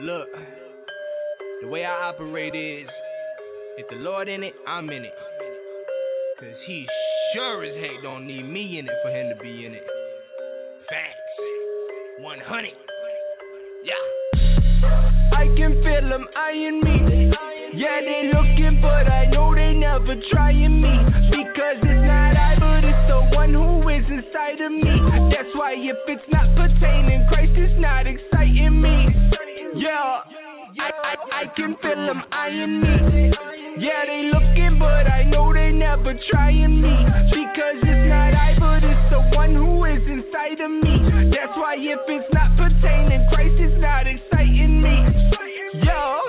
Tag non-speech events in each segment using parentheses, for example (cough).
Look, the way I operate is if the Lord in it, I'm in it. Cause he sure as heck don't need me in it for him to be in it. Facts. 100. Yeah. I can feel them eyeing me. Yeah, they looking, but I know they never trying me. Because it's not I, but it's the one who is inside of me. That's why if it's not pertaining, Christ is not exciting me. Yeah. I, I, I can feel them eyeing me. Yeah, they looking, but I know they never trying me. Because it's not I, but it's the one who is inside of me. That's why if it's not pertaining, Christ is not exciting me. Yo,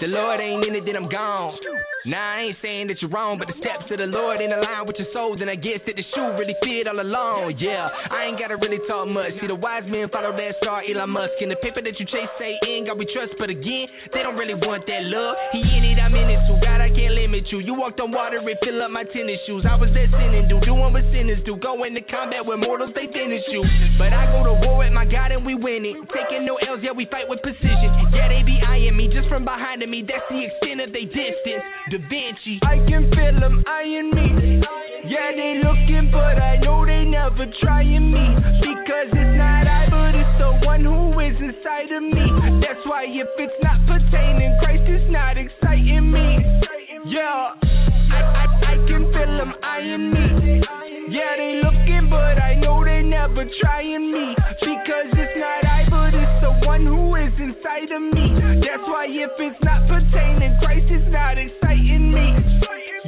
the Lord ain't in it, then I'm gone. Now I ain't saying that you're wrong, but the steps of the Lord ain't aligned with your soul, then I guess that the shoe really fit all along. Yeah, I ain't gotta really talk much. See, the wise men follow that star, Elon Musk. And the paper that you chase say in God we trust, but again, they don't really want that love. He in it, I'm in it too. God, I can't limit you. You walked on water and fill up my tennis shoes. I was that sinning, do doing what sinners do. Go into combat with mortals, they finish you. But I go to war with my God and we win it. Taking no L's, yeah, we fight with precision. Yeah, they be eyeing me just from behind me. That's the extent of they distance. Da Vinci. I can feel them eyeing me. Yeah, they looking, but I know they never trying me. Because it's not I, but it's the one who is inside of me. That's why if it's not pertaining, Christ is not exciting me. Yeah, I, I, I can feel them eyeing me. Yeah, they looking, but I know they never trying me. Because it's not I, the one who is inside of me. That's why if it's not pertaining, Christ is not exciting me.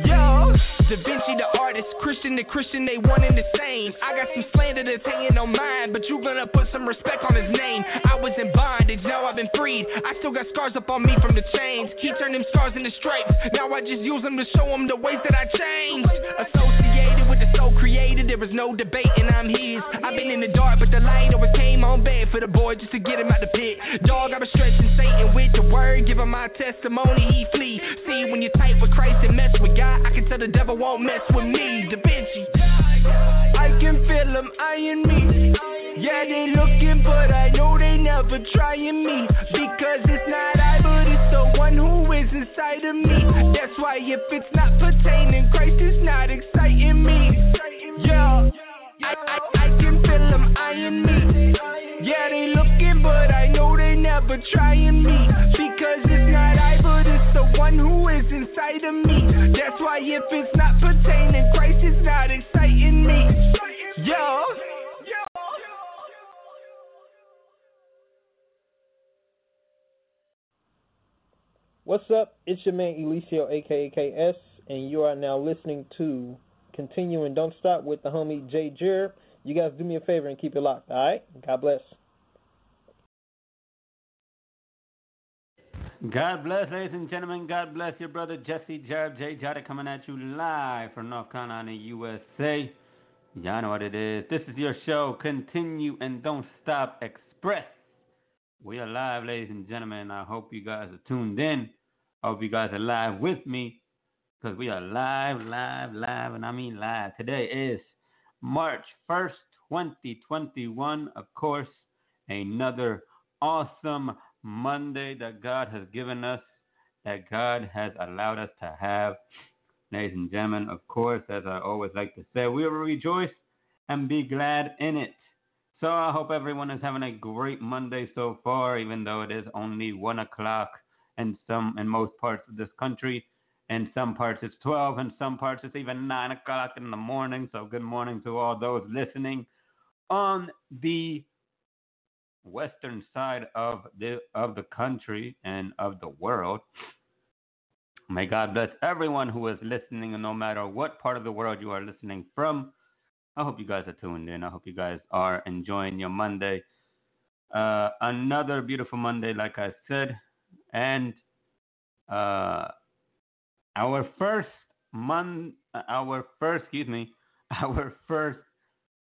Yo, Da Vinci the artist, Christian the Christian, they one and the same. I got some slander that's hanging on mine, but you gonna put some respect on his name. I was in bondage, now I've been freed. I still got scars up on me from the chains. He turned them scars into stripes. Now I just use them to show him the ways that I changed. Associated with the soul created, there is no debating I'm his. I've been in the dark, but the light always came on bad for the boy just to get him out the pit. Dog, I've been stretching Satan with the word, him my testimony, he flee. See, when you're tight with Christ and mess with God, I can tell the devil won't mess with me. Da Vinci. I can feel them eyeing me. Yeah, they looking, but I know they never trying me. Because it's not I, but it's the one who is inside of me. That's why if it's not pertaining, Christ is not exciting me. Yeah, I, I, I can feel them eyeing me. Yeah, they looking, but I know they never trying me. Because it's not I, but it's the one who is inside of me. That's why if it's not pertaining, Christ is not exciting me. Yo. What's up? It's your man Eliseo, aka KS, and you are now listening to Continue and Don't Stop with the homie Jay Jer. You guys do me a favor and keep it locked, alright? God bless. God bless, ladies and gentlemen. God bless your brother Jesse Jarb J. Jada coming at you live from North Carolina, USA. Y'all know what it is. This is your show, Continue and Don't Stop Express. We are live, ladies and gentlemen. I hope you guys are tuned in. I hope you guys are live with me because we are live, live, live, and I mean live. Today is March 1st, 2021. Of course, another awesome Monday that God has given us, that God has allowed us to have. Ladies and gentlemen, of course, as I always like to say, we will rejoice and be glad in it. So I hope everyone is having a great Monday so far, even though it is only one o'clock in some in most parts of this country. In some parts it's twelve, in some parts it's even nine o'clock in the morning. So good morning to all those listening on the western side of the of the country and of the world. May God bless everyone who is listening, no matter what part of the world you are listening from. I hope you guys are tuned in. I hope you guys are enjoying your Monday. Uh, another beautiful Monday, like I said, and uh, our first month, our first, excuse me, (laughs) our first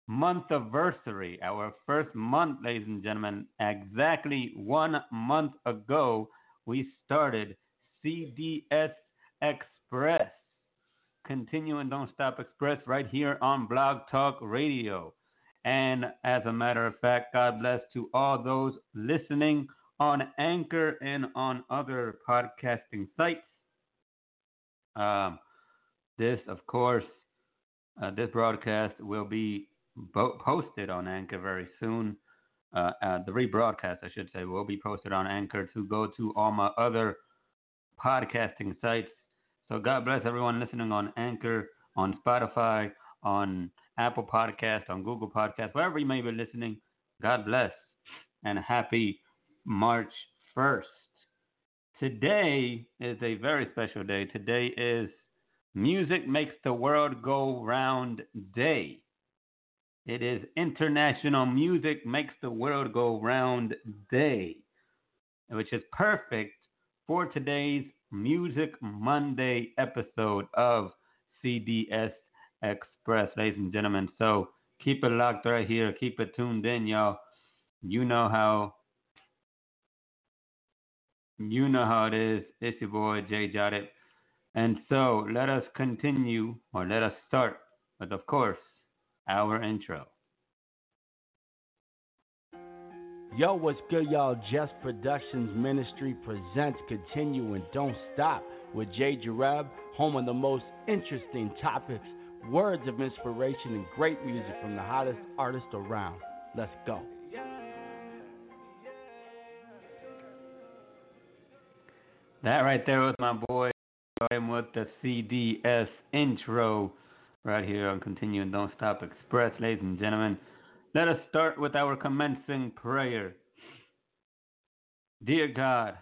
month anniversary, our first month, ladies and gentlemen, exactly one month ago, we started CDS Express. Continue and Don't Stop Express right here on Blog Talk Radio. And as a matter of fact, God bless to all those listening on Anchor and on other podcasting sites. Um, this, of course, uh, this broadcast will be bo- posted on Anchor very soon. Uh, uh, the rebroadcast, I should say, will be posted on Anchor to go to all my other podcasting sites. So God bless everyone listening on Anchor, on Spotify, on Apple Podcast, on Google Podcast, wherever you may be listening. God bless and happy March 1st. Today is a very special day. Today is Music Makes the World Go Round Day. It is International Music Makes the World Go Round Day, which is perfect for today's Music Monday episode of CDS Express, ladies and gentlemen. So keep it locked right here. Keep it tuned in, y'all. You know how you know how it is. It's your boy Jay Jotted. And so let us continue or let us start with of course our intro. Yo, what's good, y'all? Just Productions Ministry presents Continue and Don't Stop with Jay Jareb, home of the most interesting topics, words of inspiration, and great music from the hottest artists around. Let's go. That right there was my boy I am with the CDS intro right here on Continue and Don't Stop Express, ladies and gentlemen. Let us start with our commencing prayer. Dear God,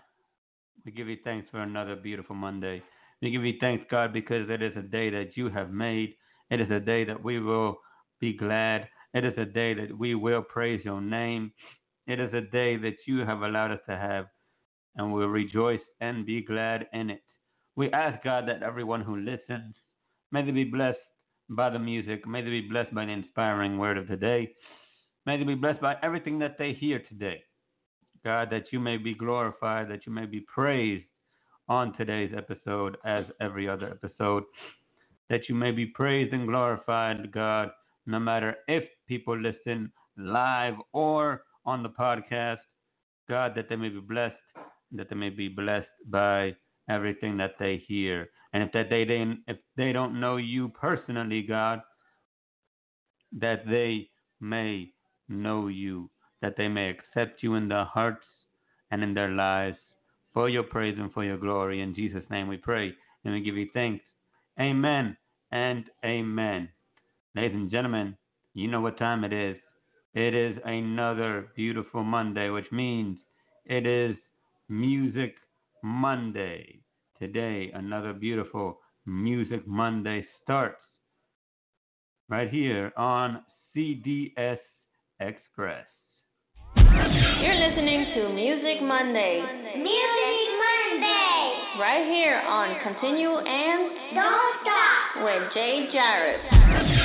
we give you thanks for another beautiful Monday. We give you thanks, God, because it is a day that you have made. It is a day that we will be glad. It is a day that we will praise your name. It is a day that you have allowed us to have, and we'll rejoice and be glad in it. We ask, God, that everyone who listens, may they be blessed by the music. May they be blessed by the inspiring word of the day. May they be blessed by everything that they hear today. God, that you may be glorified, that you may be praised on today's episode as every other episode. That you may be praised and glorified, God, no matter if people listen live or on the podcast. God, that they may be blessed, that they may be blessed by everything that they hear. And if that they didn't, if they don't know you personally, God, that they may know you, that they may accept you in their hearts and in their lives for your praise and for your glory. In Jesus' name we pray and we give you thanks. Amen and amen. Ladies and gentlemen, you know what time it is. It is another beautiful Monday, which means it is Music Monday. Today, another beautiful Music Monday starts right here on CDS Express. You're listening to Music Monday. Music Monday. Right here on Continue and Don't stop. with Jay Jarrett.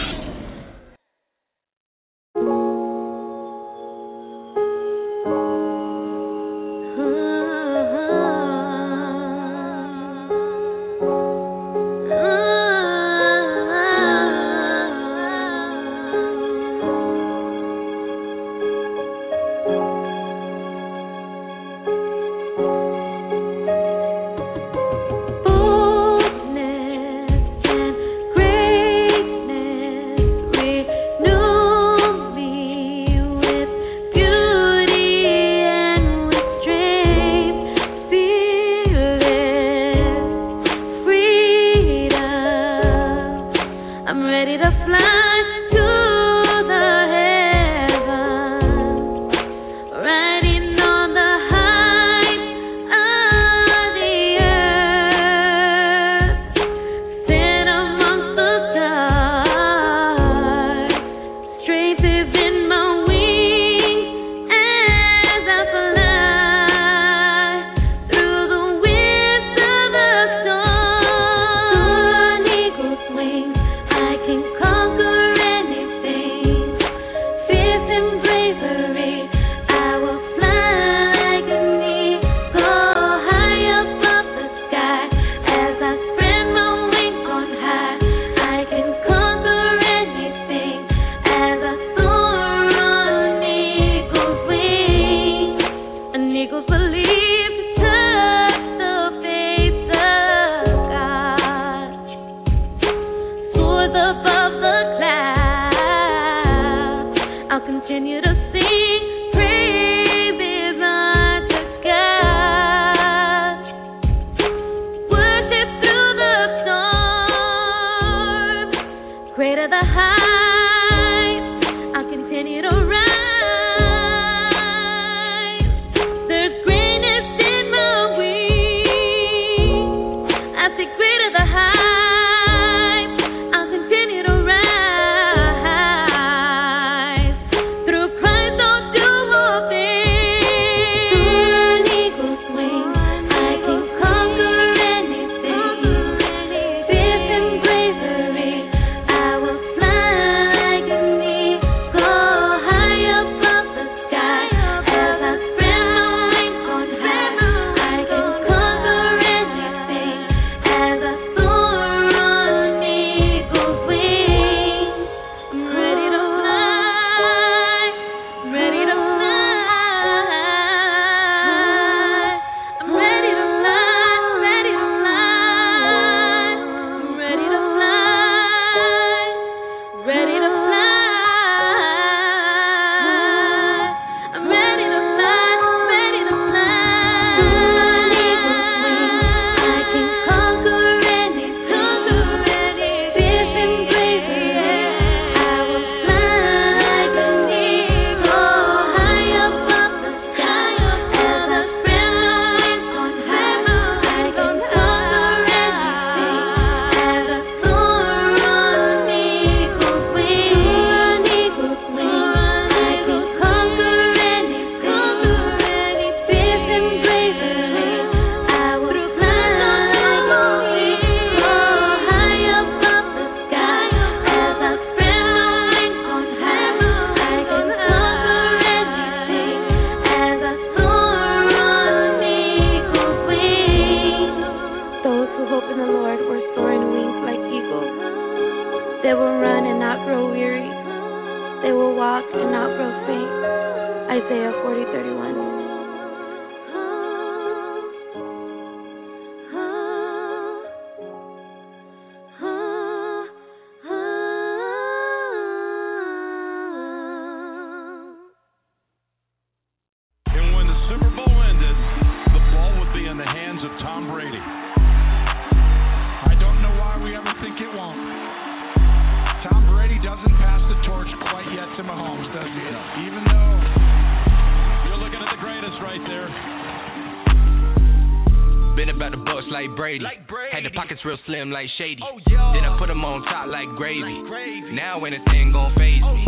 Slim like Shady. Oh, then I put them on top like gravy. Now anything gon' phase oh, me.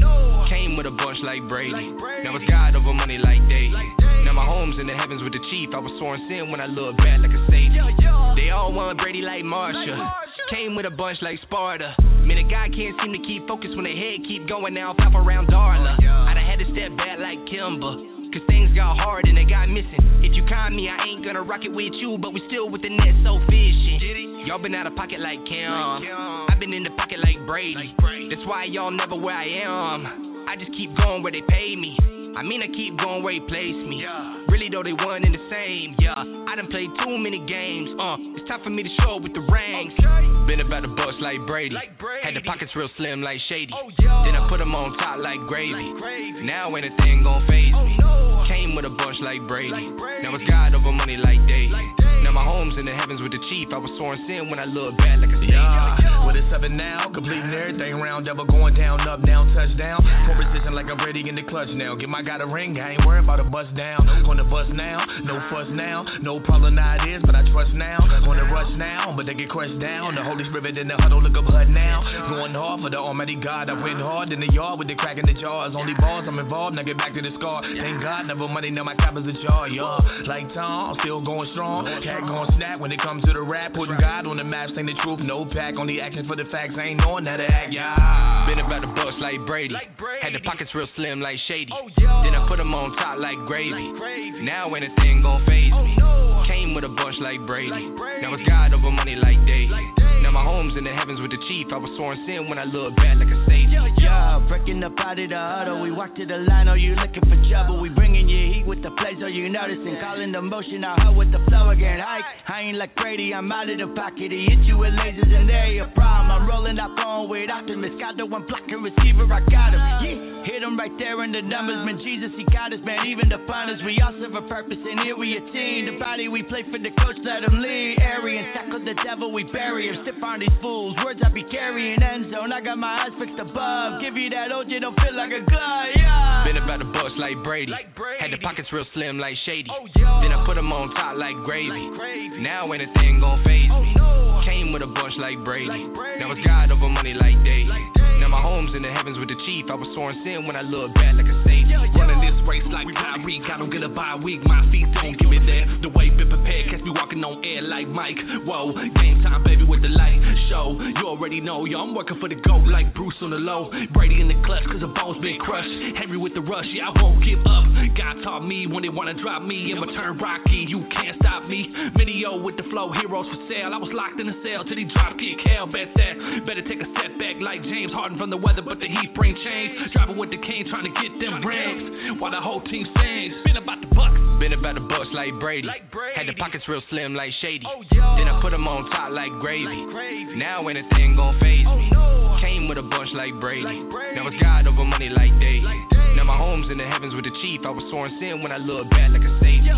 Came with a bunch like Brady. Now it's God over money like Dave. Now my home's in the heavens with the chief. I was sworn sin when I look back like a savior. They all want Brady like Marsha. Came with a bunch like Sparta. Man, a guy can't seem to keep focus when the head keep going now. Pop around Darla. Oh, I done had to step back like Kimber. Cause things got hard and they got missing. If you con me, I ain't gonna rock it with you, but we still with the net so fishing. Y'all been out of pocket like Kim. I've been in the pocket like Brady. That's why y'all never where I am. I just keep going where they pay me. I mean, I keep going where he place me. Really, though, they one in the same. Yeah, I done played too many games. Uh, it's time for me to show up with the rings. Been about the bus like Brady. Had the pockets real slim like Shady. Then I put them on top like gravy. Now anything gon' phase me. Came with a bunch like Brady. Now it's God over money like Dave. Now my home's in the heavens with the chief. I was sworn sin when I look back like a savior. Yeah, with a seven now, completing everything round, double going down, up, down, touchdown. Poor position like I'm ready in the clutch now. Get my guy a ring, I ain't worried about a bust down. Gonna bust now, no fuss now, no problem now it is, but I trust now. Gonna rush now, but they get crushed down. The Holy Spirit in the huddle, look up HUD now. Going hard for the Almighty God. I went hard in the yard with the crack in the jars. Only balls I'm involved, now get back to the scar. Thank God, never money, now my cap is a jar, yeah. Like Tom, still going strong. Cat going snap when it comes to the rap. Putting God on the map, saying the truth, no pack. Only action for the facts, ain't knowing how to act, yeah. Been about the bus like Brady. Had the pockets real slim like Shady. Oh, then I put them on top like gravy. Now anything gon' phase me. Oh, Came with a bunch like Brady. Now it's God over money like Dave. Now my home's in the heavens with the chief. I was sworn sin when I looked back like a savior. Yeah, breaking up out of the huddle. We walk to the line. Oh, you looking for trouble? We bringing you heat with the plays. Oh, you noticing? Calling the motion out hard with the flow again. Hike. I ain't like Brady. I'm out of the pocket. He hit you with lasers and there you problem. I'm rolling up on with Optimus. Got the one blocking receiver. I got him. Yeah, hit him right there in the numbers. Man, Jesus, he got us, man. Even the punters. We all serve a purpose, and here we a team. The body we play for the coach, let him lead. Arian, tackle the devil, we bury him. Stiff on these fools. Words I be carrying end zone. I got my eyes fixed above. Give you that OJ, don't feel like a glove, yeah. Been about the bus like Brady. like Brady. Had the pockets real slim like Shady. Oh, then I put them on top like gravy. Now anything gon' phase me. Oh, Came with a bunch like Brady. Now it's God over money like Dave. Now my home's in the heavens with the chief. I was sworn sin when I look back like a savior. Running this race like Tyreek. I don't get a bye week. My feet don't give me that. The way been prepared. Catch me walking on air like Mike. Whoa, game time, baby, with the light show. You already know, yo, I'm working for the GOAT like Bruce on the low. Brady in the clutch, cause the ball's been crushed. Henry with the rush, yeah, I won't give up. God taught me when they wanna drop me. I'ma turn Rocky, you can't stop me. Video with the flow, heroes for sale. I was locked in a cell till he drop kick. Hell, bet that. Better take a step back like James Harden from the weather, but the heat bring change. Driving with the king, trying to get them rings. While the whole team sings. Been about the bucks. Been about the bus like Brady. Like Brady. Had the pockets real slim like Shady. Oh, then I put them on top like gravy. Now anything gon' phase oh, me. Came with a bunch like Brady. Now it's God over money like Dave. Now my home's in the heavens with the chief. I was sworn sin when I look back like a savior.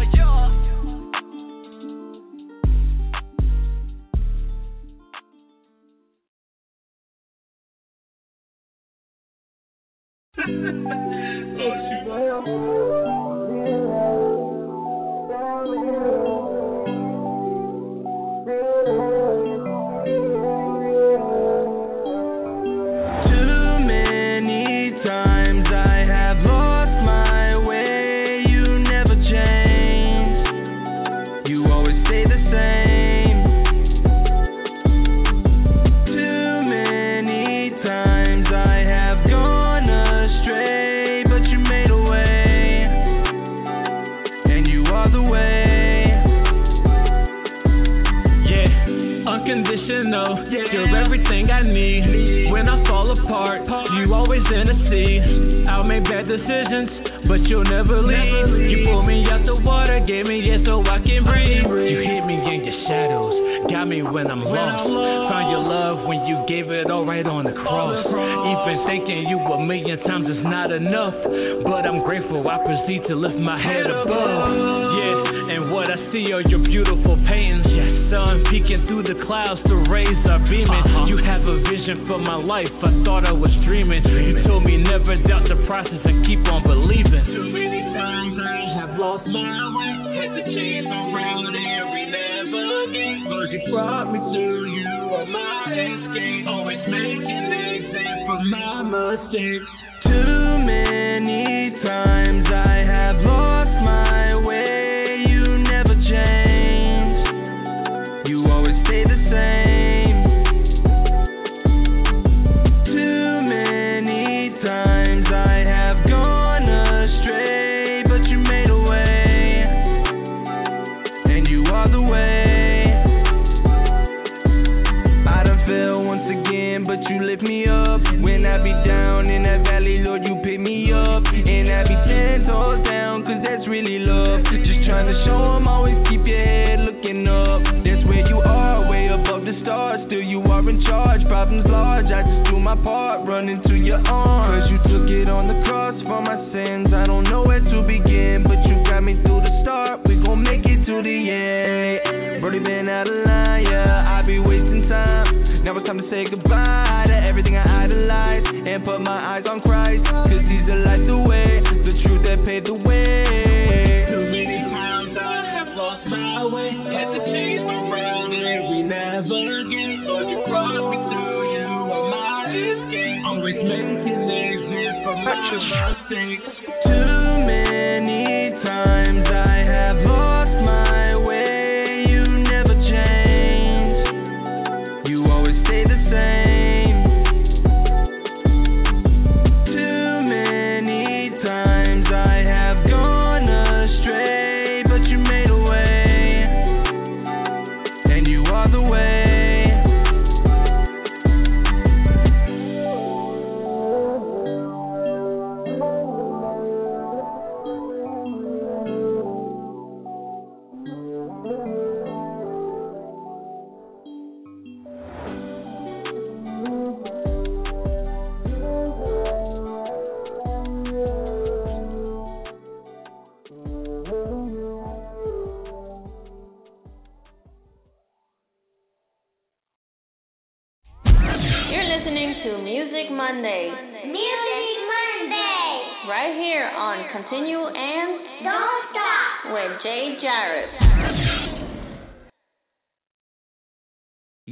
For my mistakes.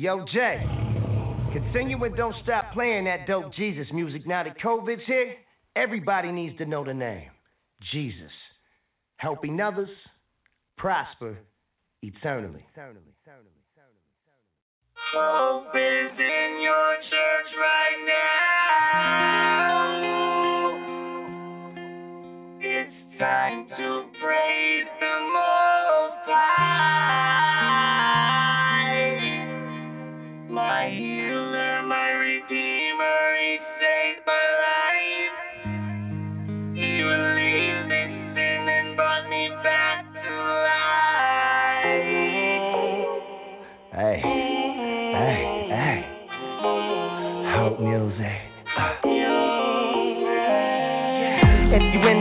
Yo, Jay, continue and don't stop playing that dope Jesus music. Now that COVID's here, everybody needs to know the name Jesus. Helping others prosper eternally. Hope is in your church right now. It's time to praise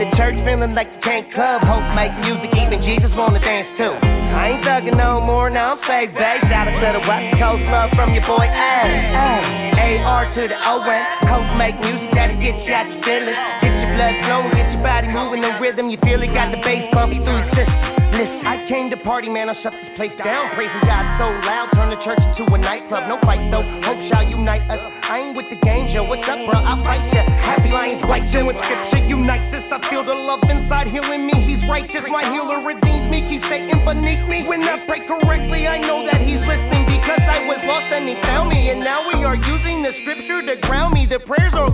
in the church feeling like you can't club, hope make music, even Jesus wanna dance too. I ain't thugging no more, now I'm babe. Shout out to the West Coast love from your boy A. A. A-R to the O-N. Hope make music that'll get you out your feelings. Blood flowing, get your body moving, the rhythm you feel it, got the bass pumping through your system. Listen, I came to party, man, I'll shut this place down. Praising God so loud, turn the church into a nightclub. No fight though, hope shall unite us. I ain't with the game, Joe. What's up, bro? I'll fight ya. Happy lions, white with scripture unites us. I feel the love inside healing me. He's righteous, my healer redeems me. Keep Satan beneath me. When I pray correctly, I know that he's listening because I was lost and he found me. And now we are using the scripture to ground me. The prayers all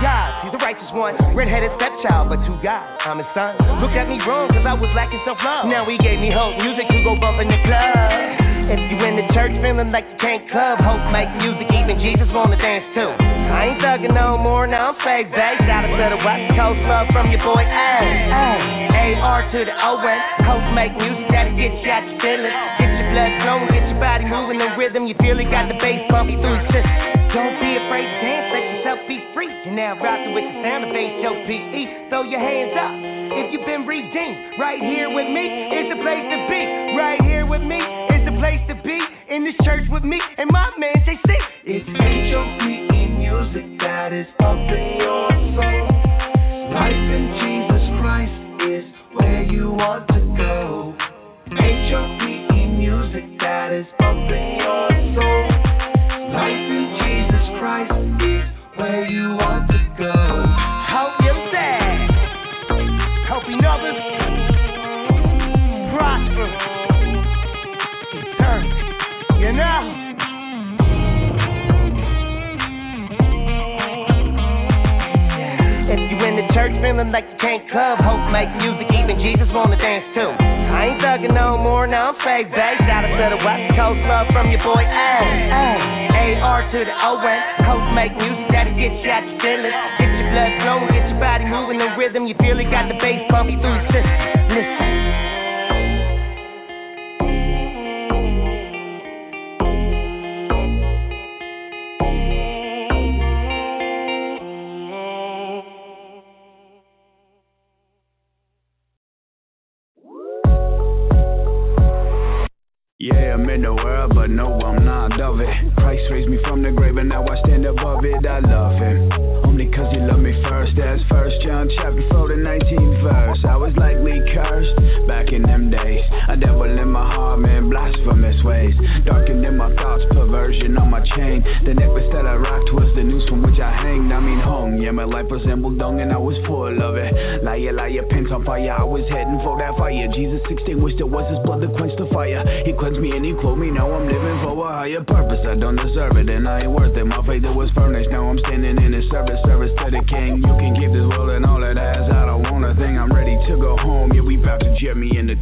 God. He's the righteous one. Redheaded stepchild, but two God. I'm his son. Look at me wrong, cause I was lacking self love. Now he gave me hope. Music to go bump in the club. If you in the church feeling like you can't club, hope make music, even Jesus wanna dance too. I ain't thugging no more, now I'm fake, babe. Out to the West Coast love from your boy A. A-R to the O-N. Hope make music that'll get you out your feelings. Get your blood flowing, get your body moving, the rhythm you feel it, got the bass pumping through your system. Don't be afraid to dance, let yourself be free. You're now rocking with the sound of bass, Joe PE. Throw your hands up if you've been redeemed. Right here with me is the place to be. Right here with me is the place to be. In this church with me and my man JC. It's H-O-P in music that is up in your soul. Life in Jesus Christ is where you want to go. H-O-P-E music that is pumping your soul. Know. If you in the church feeling like you can't club, hope make music, even Jesus wanna dance too. I ain't thugging no more, now I'm fake bass. Shout out to the West Coast love from your boy A. To the O-N. Hope make music that'll get you out your feelings. Get your blood flowing, get your body moving the rhythm. You feel it, got the bass pumping through your system. Listen. In the world, but no, I'm not of it. Christ raised me from the grave, and now I stand above it. I love him. Only cause he loved me first. That's first John chapter 4, the 19th verse. I was likely cursed back in them days. A devil in my heart, man, blasphemous ways. Darkened in my thoughts, perversion on my chain. The necklace that I rocked was the noose from which I hanged. I mean, home. Yeah, my life resembled dung, and I was full of it. Liar, liar, pants on fire. I was heading for that fire. Jesus extinguished it, was his blood that quenched the fire. He cleansed me and he quote me. Now I'm living for a higher purpose. I don't deserve it, and I ain't worth it. My faith that was furnished. Now I'm standing in his service, service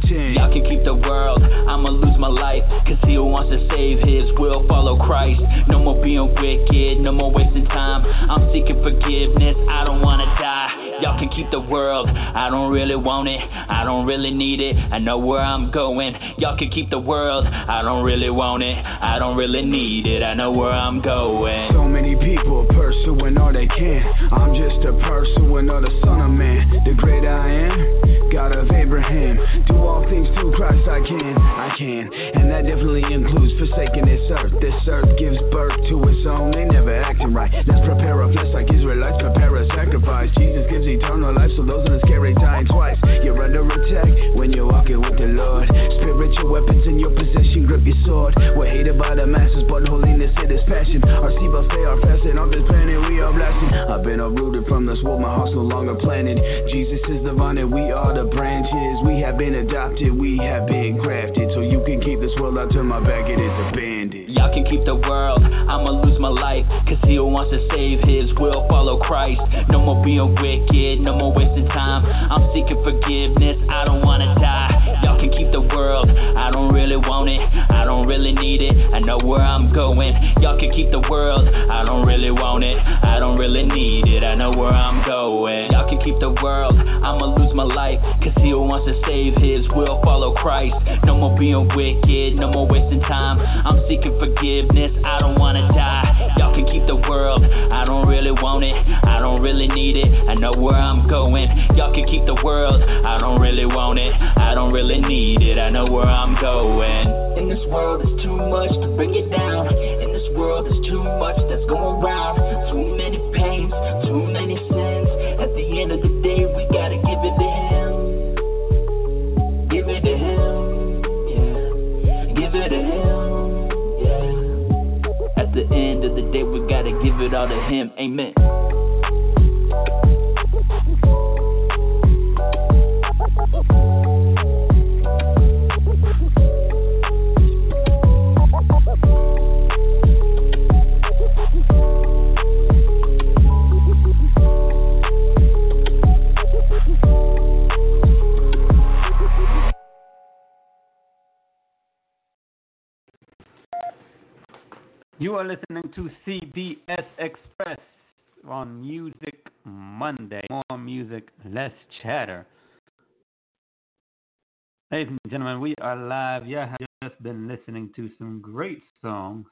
15. Y'all can keep the world, I'ma lose my life. Cause he who wants to save his will follow Christ. No more being wicked, no more wasting time. I'm seeking forgiveness, I don't wanna die. Y'all can keep the world, I don't really want it, I don't really need it. I know where I'm going. Y'all can keep the world, I don't really want it, I don't really need it. I know where I'm going. So many people pursuing all they can. I'm just a pursuing of the Son of Man. The great I am, God of Abraham. Do all things through Christ I can, I can. And that definitely includes forsaking this earth. This earth gives birth to its own, they never acting right. Let's prepare a flesh like Israelites, prepare a sacrifice. Jesus gives eternal life, so those in the scary dying twice. You're under attack when you're walking with the Lord. Spiritual weapons in your possession, grip your sword. We're hated by the masses, but holiness it is passion. Our sea buffet, our fasting on this planet, we are blasting. I've been uprooted from this world, my house no longer planted. Jesus is the vine and we are the branches. We have been adopted, we have been grafted. So you can keep this world, I turn my back, it is abandoned. Y'all can keep the world, I'ma lose my life. Cause he who wants to save his will follow Christ. No more being wicked, no more wasting time. I'm seeking forgiveness, I don't wanna die. Y'all can keep the world, I don't really want it, I don't really need it. I know where I'm going. Y'all can keep the world, I don't really want it, I don't really need it. I know where I'm going. Y'all can keep the world, I'ma lose my life. Cause he who wants to save his will follow Christ. No more being wicked, no more wasting time. I'm seeking forgiveness, I don't wanna die. Y'all can keep the world, I don't really want it, I don't really need it. I know where I'm going. Y'all can keep the world, I don't really want it, I don't really need it. I know where I'm going. In this world, there's too much to bring it down. In this world, there's too much that's going round. Too all to Him. Amen. You are listening to CDS Express on Music Monday. More music, less chatter. Ladies and gentlemen, we are live. You have just been listening to some great songs.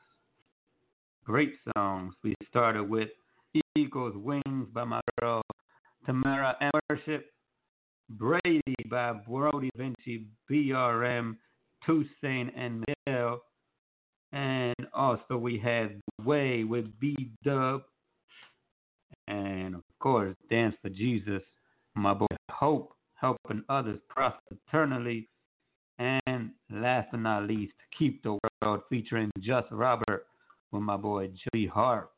Great songs. We started with Eagles Wings by my girl Tamara and Worship. Brady by Brody Vinci, BRM, Toussaint and Miguel. And also we had Way with B Dub, And of course, Dance for Jesus, my boy Hope, helping others prosper eternally. And last but not least, Keep the World featuring Just Robert with my boy Joey Hart.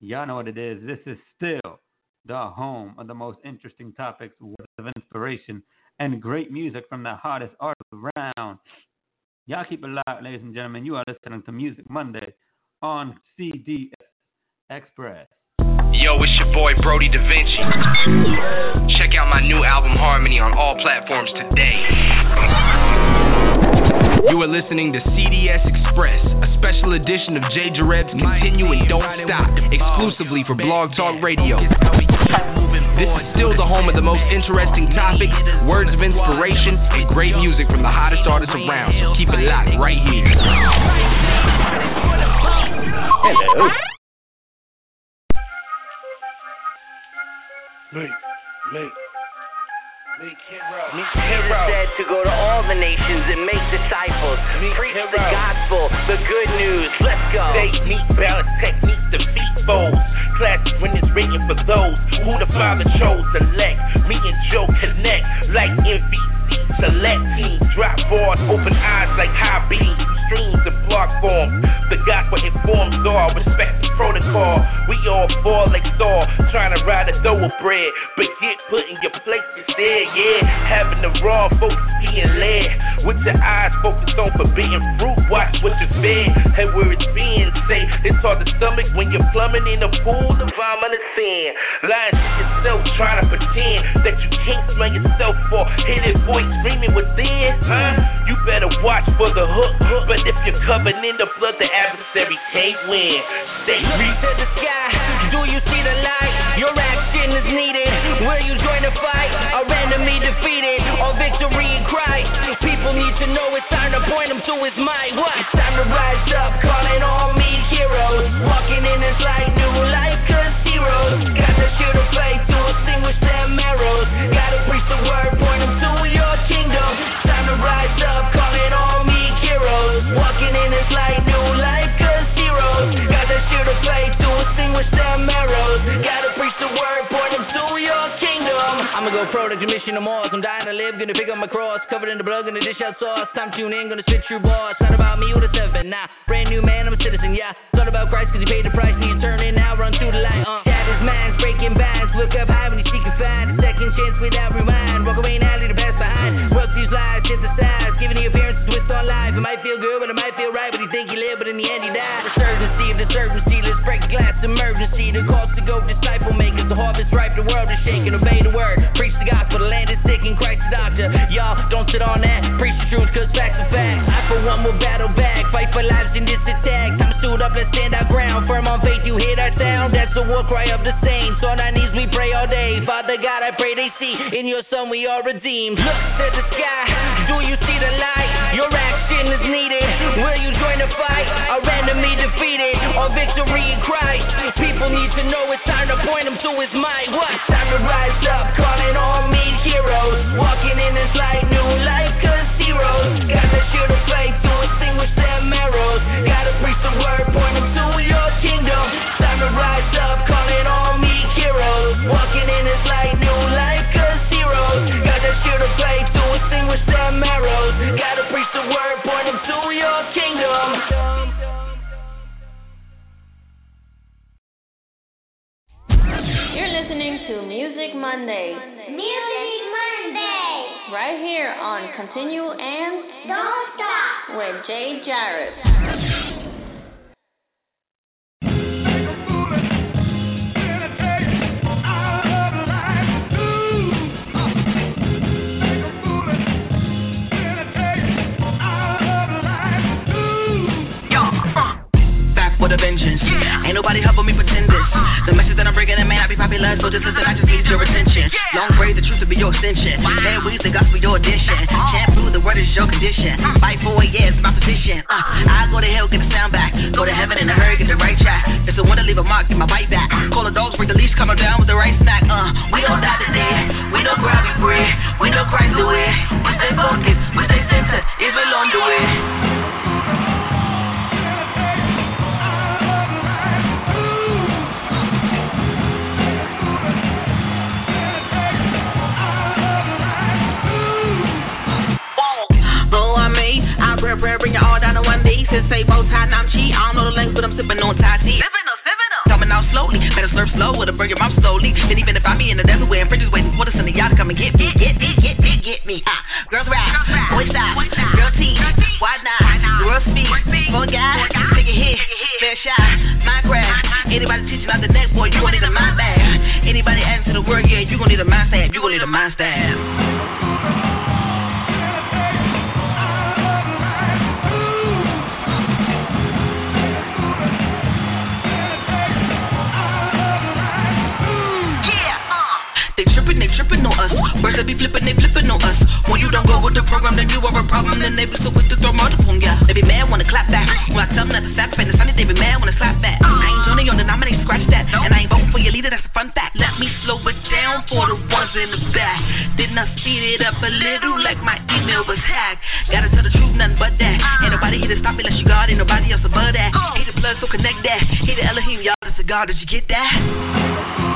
Y'all know what it is. This is still the home of the most interesting topics, words of inspiration, and great music from the hottest artists around. Y'all keep it locked, ladies and gentlemen. You are listening to Music Monday on CD Express. Yo, it's your boy Brody Da Vinci. Check out my new album Harmony on all platforms today. You are listening to CDS Express, a special edition of Jay Jareb's Continue and Don't Stop, exclusively for Blog Talk Radio. This is still the home of the most interesting topics, words of inspiration, and great music from the hottest artists around. So keep it locked right here. Hello. Me, me. Jesus said to go to all the nations and make disciples. Preach the gospel, the good news. Let's go. Fake meat, balance technique, defeat foes. Classic when it's written for those who the Father chose to elect. Me and Joe connect like MVC select team. Drop bars, open eyes like high beams. Streams of block form. The gospel informs all. Respect the protocol. We all fall like Thor, trying to ride a thoroughbred. But get put in your place instead, yeah. Having the wrong focus being led. With your eyes focused on forbidden fruit, watch what you fed. And where it's being safe, it's hard to stomach when you're plumbing in a pool of vomit and sin. Lying to yourself, trying to pretend that you can't smell yourself or hear that voice screaming within. Huh? You better watch for the hook. But if you're covered in the blood, the adversary can't win. Stay Look to the sky. Do you see the light? Your action is needed. Will you join the fight? Our enemy defeated. All victory in Christ. People need to know it's time to point them to his might. What? It's time to rise up, calling all me heroes. Walking in this light, new life, cause heroes. Product your mission no more. I'm dying to live, gonna pick up my cross. Covered in the blood, gonna dish out sauce. Time to tune in, gonna spit true boss. Not about me with a seven, nah. Brand new man, I'm a citizen, yeah. All about Christ, cause he paid the price. Need to turn in now, run through the light, uh. His minds, breaking bands. Look up high when you seek and find a second chance without rewind. Walk away in alley to pass behind. Work these lives, synthesize. Giving the appearance to twist on life. It might feel good, but it might feel right. But he think he lived, but in the end he died. The urgency of this urgency, let's break glass emergency. The cause to go disciple makers. The harvest ripe, the world is shaking. Obey the word. Preach the gospel, the land is sick and Christ the doctor. Y'all don't sit on that. Preach the truth, cause facts are facts. I for one will battle back. Fight for lives in this attack. Time to suit up, let's stand our ground. Firm on faith, you hear that sound. That's the war cry of the saints. On our knees, we pray all day. Father God, I pray they see in your son we are redeemed. Look to the sky. Do you see the light? Your action is needed. Will you join the fight? Our enemy defeated. or victory in Christ. People need to know it's time to point them to his might. What? It's time to rise up, calling all me heroes. Walking in this light, new life, cause heroes. Got the shield of faith to extinguish them arrows. Gotta preach the word, point them to your kingdom. It's time to rise up, listening to Music Monday. Music Monday. Right here on Continue and Don't stop. with Jay Jarrett. With a vengeance. Ain't nobody helping me pretend this. The message that I'm bringing in may not be popular, so just listen, I just need your attention. Long pray the truth to be your extension. Head weeds the gospel your addition. Can't prove the word is your condition. Fight for it, yeah, it's my position. Uh, I go to hell, get the sound back. Go to heaven in a hurry, get the right track. It's the one to leave a mark, get my bite back. Call the dogs, bring the leash, coming down with the right snack. Uh, we don't die today. We don't grab you free. We don't Christ the way. We stay focused. We stay centered. Evil on the way. Say bow tie, now I'm cheat. I don't know the language, but I'm sipping on Thai tea. Sipping up, sipping up. Coming out slowly, better slurp slow with a burger mouth slowly. Then even if I'm in the desert wearing fridges waiting for the sun, y'all to come and get me, get me, get me, get me. Ah, girls rap, boys style, girl team, why not? Girl speed, four guys, take a hit, fair shot, my craft. Anybody teaching out the neck, boy, you gon' need a mind bag. Anybody adding to the word, yeah, you gon' need a mind stab, you gon' need a mind stab. That be flippin', they flippin' on us. When you don't go with the program, then you are a problem. Then they be so quick to throw multiple, yeah. They be mad when they clap back. When I tell them that the sap ain't the sunny, they be mad when I slap back. I ain't on the nominate, scratch that. And I ain't voting for your leader, that's a fun fact. Let me slow it down for the ones in the back. Didn't I speed it up a little like my email was hacked? Gotta tell the truth, nothing but that. Ain't nobody here to stop me unless you God, ain't nobody else above that. Hate the blood, so connect that. Hate the Elohim, y'all, it's a God, did you get that?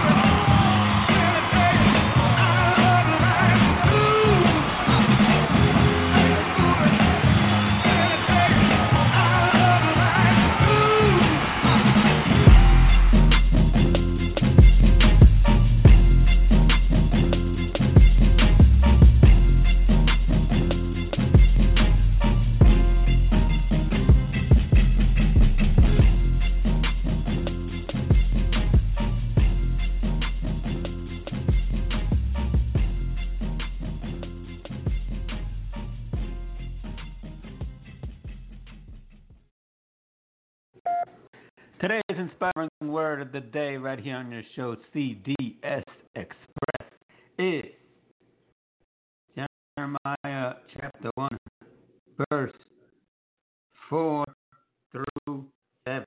Of the day, right here on your show, CDS Express, is Jeremiah chapter 1, verse 4 through 7.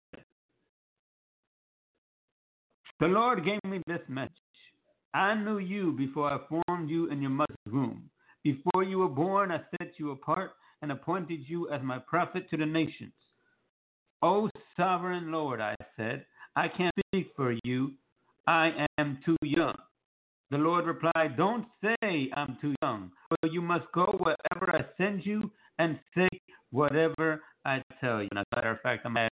The Lord gave me this message. I knew you before I formed you in your mother's womb. Before you were born, I set you apart and appointed you as my prophet to the nations. O sovereign Lord, I said, I can't speak for you. I am too young. The Lord replied, Don't say I'm too young, for you must go wherever I send you and say whatever I tell you. And as a matter of fact, I'm add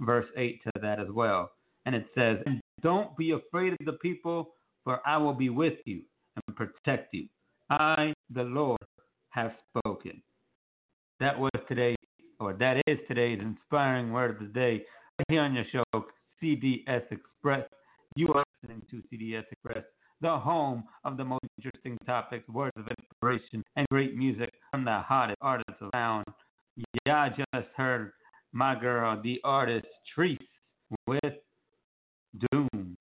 verse 8 to that as well. And it says, and Don't be afraid of the people, for I will be with you and protect you. I, the Lord, have spoken. That was today's or that is today's inspiring word of the day right here on your show, CDS Express. You are listening to CDS Express, the home of the most interesting topics, words of inspiration, and great music from the hottest artists around. Y'all just heard my girl, the artist Treese, with Doom.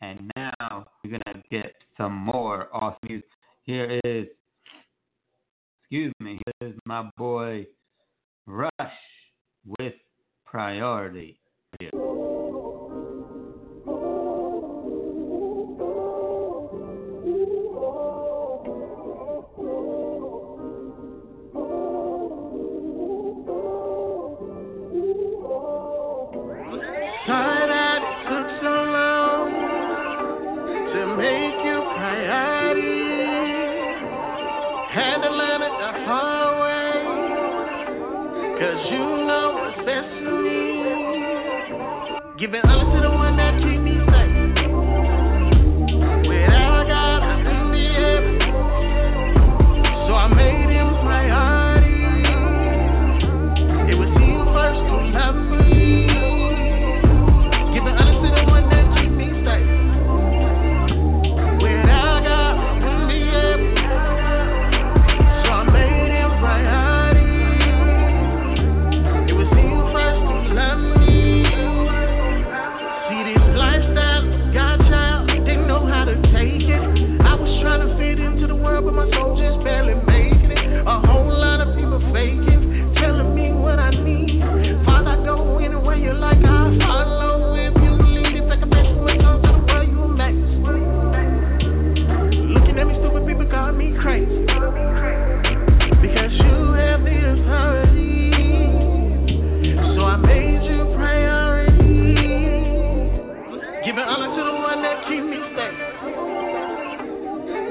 And now we're going to get some more awesome music. Here is, excuse me, here is my boy. Rush with priority. Sorry Giving honor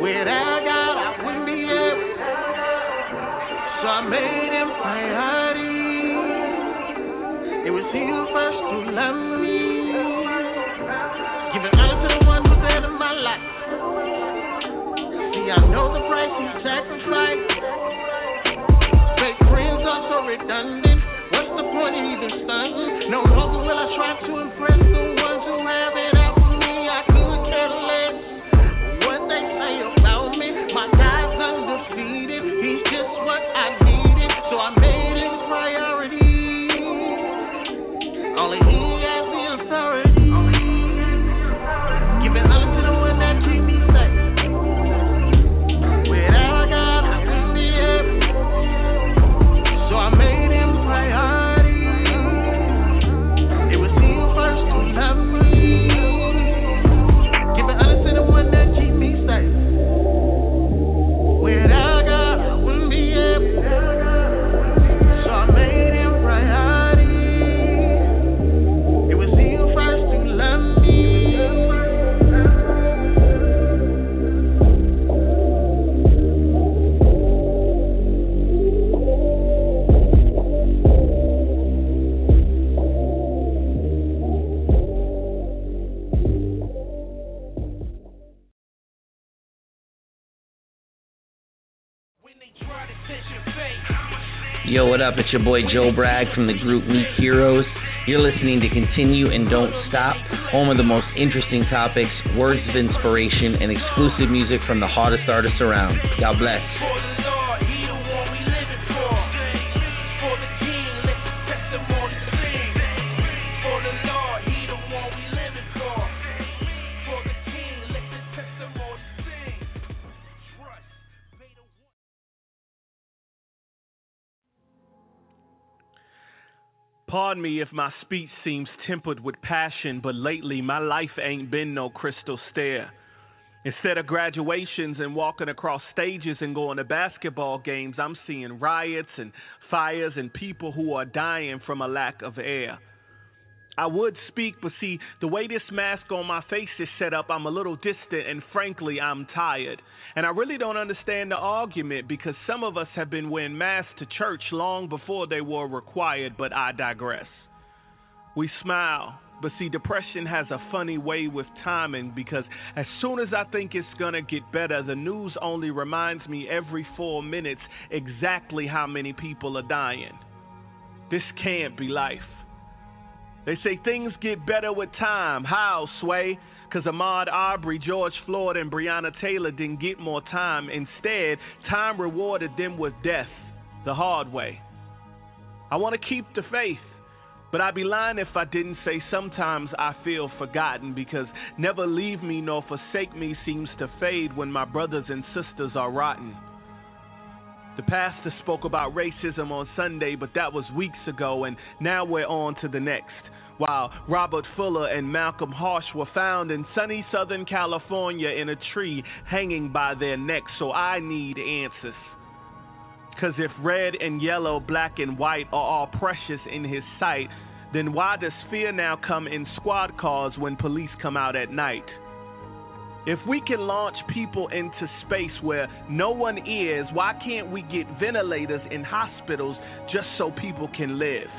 Without God, I wouldn't be able. So I made him priority. It was who first to love me. Giving honor to the one who's there in my life. See, I know the price He sacrificed. Fake friends are so redundant. What's the point of even stunting? No longer will I try to impress the up? It's your boy Joe Bragg from the group Meek Heroes. You're listening to Continue and Don't Stop, home of the most interesting topics, words of inspiration, and exclusive music from the hottest artists around. God bless. Pardon me if my speech seems tempered with passion, but lately my life ain't been no crystal stair. Instead of graduations and walking across stages and going to basketball games, I'm seeing riots and fires and people who are dying from a lack of air. I would speak, but see, the way this mask on my face is set up, I'm a little distant and frankly, I'm tired. And I really don't understand the argument because some of us have been wearing masks to church long before they were required, but I digress. We smile, but see, depression has a funny way with timing because as soon as I think it's gonna get better, the news only reminds me every four minutes exactly how many people are dying. This can't be life. They say things get better with time. How, Sway? Because Ahmaud Arbery, George Floyd, and Breonna Taylor didn't get more time. Instead, time rewarded them with death the hard way. I want to keep the faith, but I'd be lying if I didn't say sometimes I feel forgotten because never leave me nor forsake me seems to fade when my brothers and sisters are rotten. The pastor spoke about racism on Sunday, but that was weeks ago, and now we're on to the next. While Robert Fuller and Malcolm Harsch were found in sunny Southern California in a tree hanging by their necks, so I need answers. Cause if red and yellow, black and white are all precious in his sight, then why does fear now come in squad cars when police come out at night? If we can launch people into space where no one is, why can't we get ventilators in hospitals just so people can live?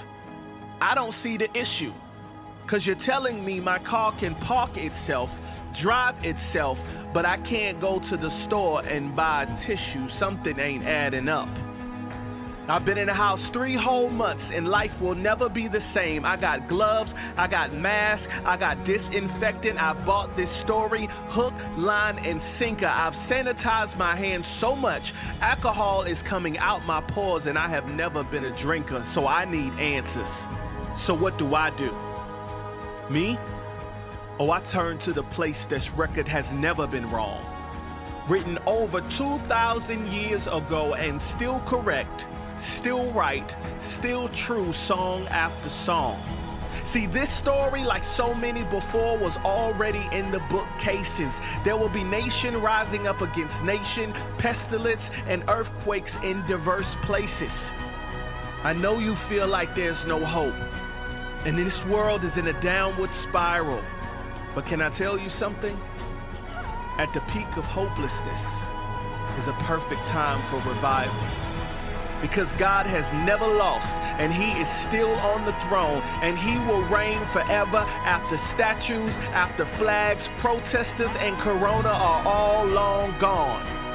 I don't see the issue. Because you're telling me my car can park itself, drive itself, but I can't go to the store and buy tissue. Something ain't adding up. I've been in the house three whole months and life will never be the same. I got gloves, I got masks, I got disinfectant. I bought this story, hook, line, and sinker. I've sanitized my hands so much, alcohol is coming out my pores, and I have never been a drinker, so I need answers. So, what do I do? Me? Oh, I turn to the place this record has never been wrong. Written over 2,000 years ago and still correct, still right, still true, song after song. See, this story, like so many before, was already in the bookcases. There will be nation rising up against nation, pestilence, and earthquakes in diverse places. I know you feel like there's no hope, and this world is in a downward spiral. But can I tell you something? At the peak of hopelessness is a perfect time for revival. Because God has never lost and he is still on the throne, and he will reign forever after statues, after flags, protesters, and corona are all long gone.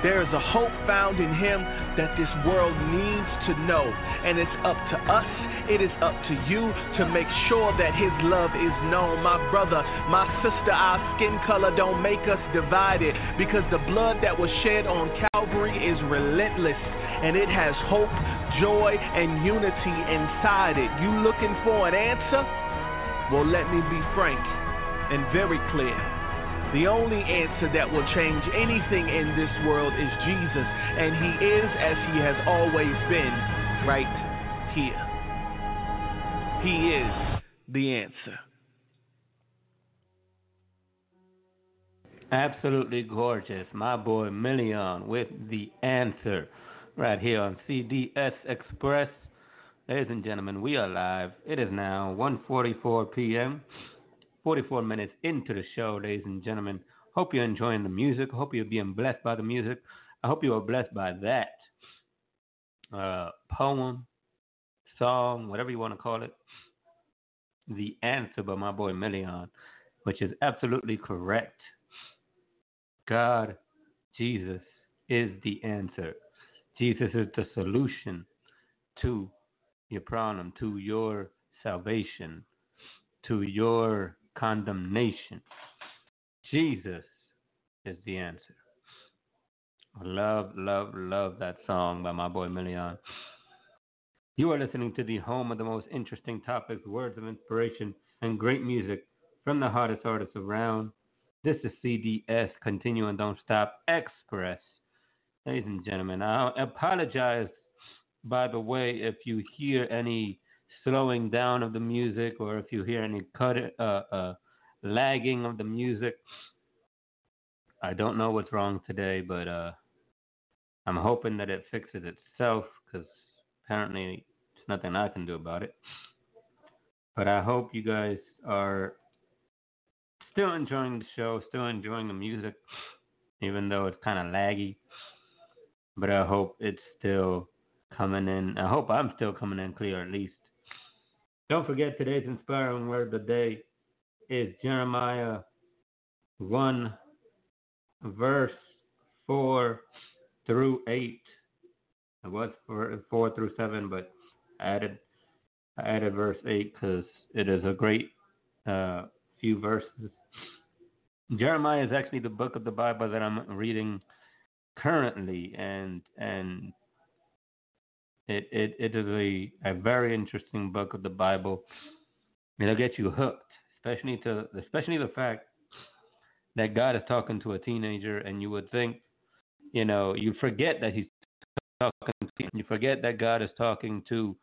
There is a hope found in him that this world needs to know. And it's up to us, it is up to you to make sure that his love is known. My brother, my sister, our skin color don't make us divided because the blood that was shed on Calvary is relentless and it has hope, joy, and unity inside it. You looking for an answer? Well, let me be frank and very clear. The only answer that will change anything in this world is Jesus, and He is as He has always been, right here. He is the answer. Absolutely gorgeous. My boy Million with the answer right here on CDS Express. Ladies and gentlemen, we are live. It is now 1:44 p.m. 44 minutes into the show, ladies and gentlemen. Hope you're enjoying the music. Hope you're being blessed by the music. I hope you are blessed by that uh, poem, song, whatever you want to call it. The answer by my boy Million, which is absolutely correct. God, Jesus is the answer. Jesus is the solution to your problem, to your salvation, to your condemnation. Jesus is the answer. Love, love, love that song by my boy Million. You are listening to the home of the most interesting topics, words of inspiration, and great music from the hottest artists around. This is CDS, Continue and Don't Stop Express. Ladies and gentlemen, I apologize, by the way, if you hear any slowing down of the music or if you hear any cut, uh, uh, lagging of the music. I don't know what's wrong today, but uh, I'm hoping that it fixes itself because apparently nothing I can do about it. But I hope you guys are still enjoying the show, still enjoying the music, even though it's kind of laggy. But I hope it's still coming in. I hope I'm still coming in clear at least. Don't forget today's inspiring word of the day is Jeremiah 1, verse 4 through 8. It was 4, 4 through 7, but added, I added verse 8 because it is a great uh, few verses. Jeremiah is actually the book of the Bible that I'm reading currently, and and it, it, it is a, a very interesting book of the Bible. It'll get you hooked, especially to especially the fact that God is talking to a teenager, and you would think, you know, you forget that He's you forget that God is talking to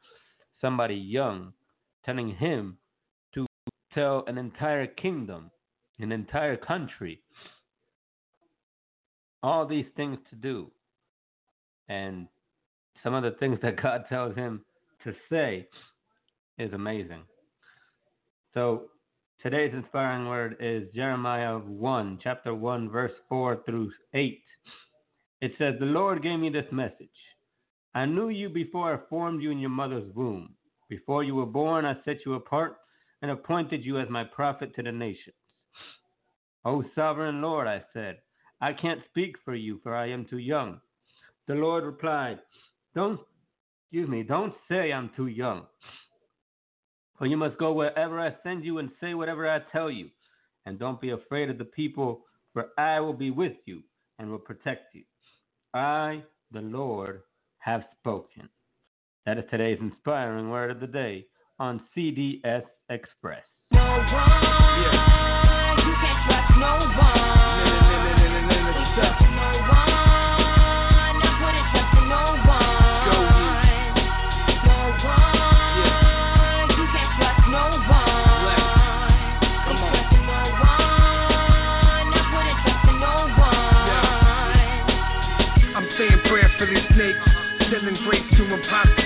somebody young, telling him to tell an entire kingdom, an entire country, all these things to do, and some of the things that God (laughs) tells him to say is amazing. So today's inspiring word is Jeremiah 1, chapter 1, verse 4 through 8. It says, The Lord gave me this message. I knew you before I formed you in your mother's womb. Before you were born, I set you apart and appointed you as my prophet to the nations. O sovereign Lord, I said, I can't speak for you, for I am too young. The Lord replied, don't, excuse me, don't say I'm too young. For you must go wherever I send you and say whatever I tell you. And don't be afraid of the people, for I will be with you and will protect you. I, the Lord, have spoken. That is today's inspiring word of the day on CDS Express. No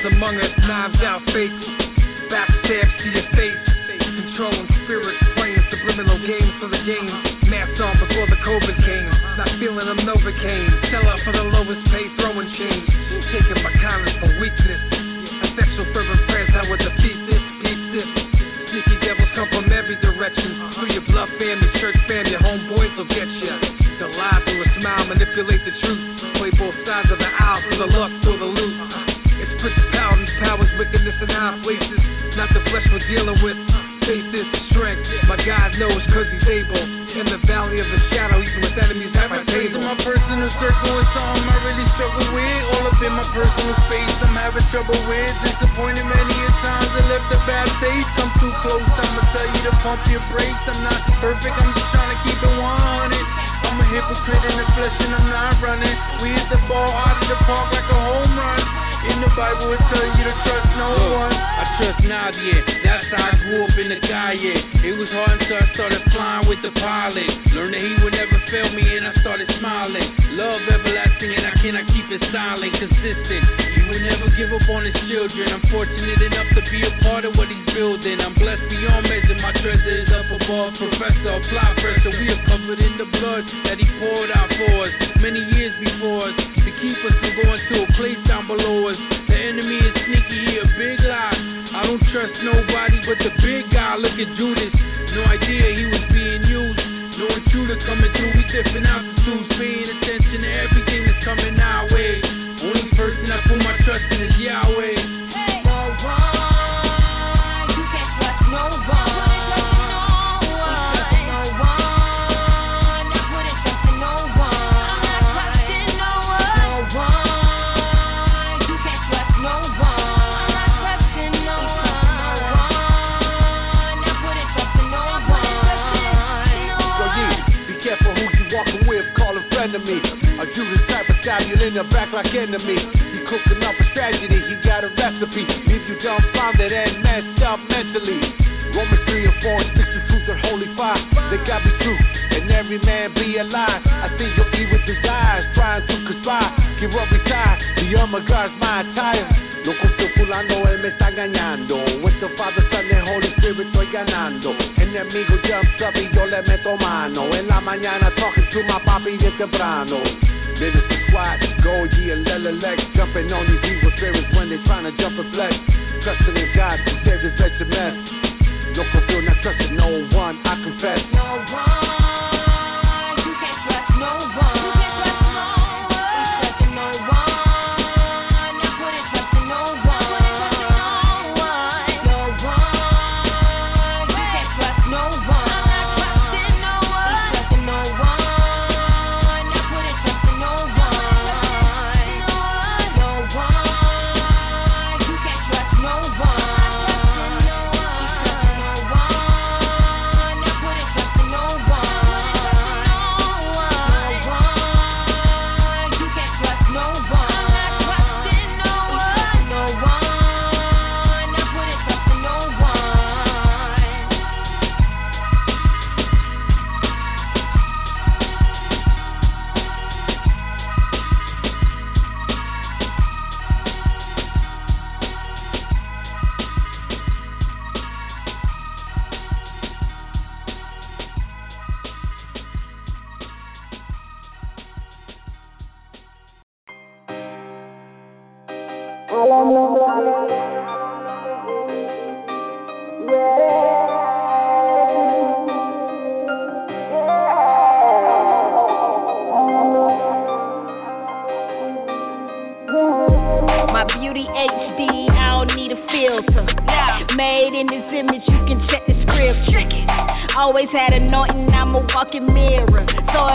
among us, knives out fakes, backstabs to your face, controlling spirits, playing subliminal games for the game. Masked on before the COVID came, not feeling them novocaine. Sell out for the lowest pay, throwing change, taking my kindness for weakness. A sexual fervent friends, I would defeat this, peace this. Sneaky devils come from every direction. Through your blood family, church family, homeboys will get you. To lie through a smile, manipulate the truth. Play both sides of the aisle for the luck in high places. Not the flesh we're dealing with. Faith is the strength. My God knows cause he's able. In the valley of the shadow, even with enemies at my table. My personal circle is something I really struggle with. All up in my personal space, I'm having trouble with. Disappointed many a times, I left a bad taste. Come too close, I'ma tell you to pump your brakes. I'm not perfect, I'm just trying to keep it 100. I'm a hypocrite in the flesh and I'm not running. We hit the ball out of the park like a home run. In the Bible, it tells you to trust no one. I trust Nadia, that's how I grew up in the calle. It was hard until I started flying with the pilot. Learned that he would never fail me, and I started smiling. Love everlasting, and I cannot keep it silent, consistent. Would never give up on his children. I'm fortunate enough to be a part of what he's building. I'm blessed beyond measure. My treasure is up above. Professor, apply pressure. We are covered in the blood that he poured out for us many years before us to keep us from going to a place down below us. The enemy is sneaky, he a big lie. I don't trust nobody but the big guy. Look at Judas. No idea he mañana talking to my papi de temprano. Minister squad, go ye and Lex jumping on these evil spirits when they trying to jump and flex. Trusting in God to save this wretched mess. No confío, not trusting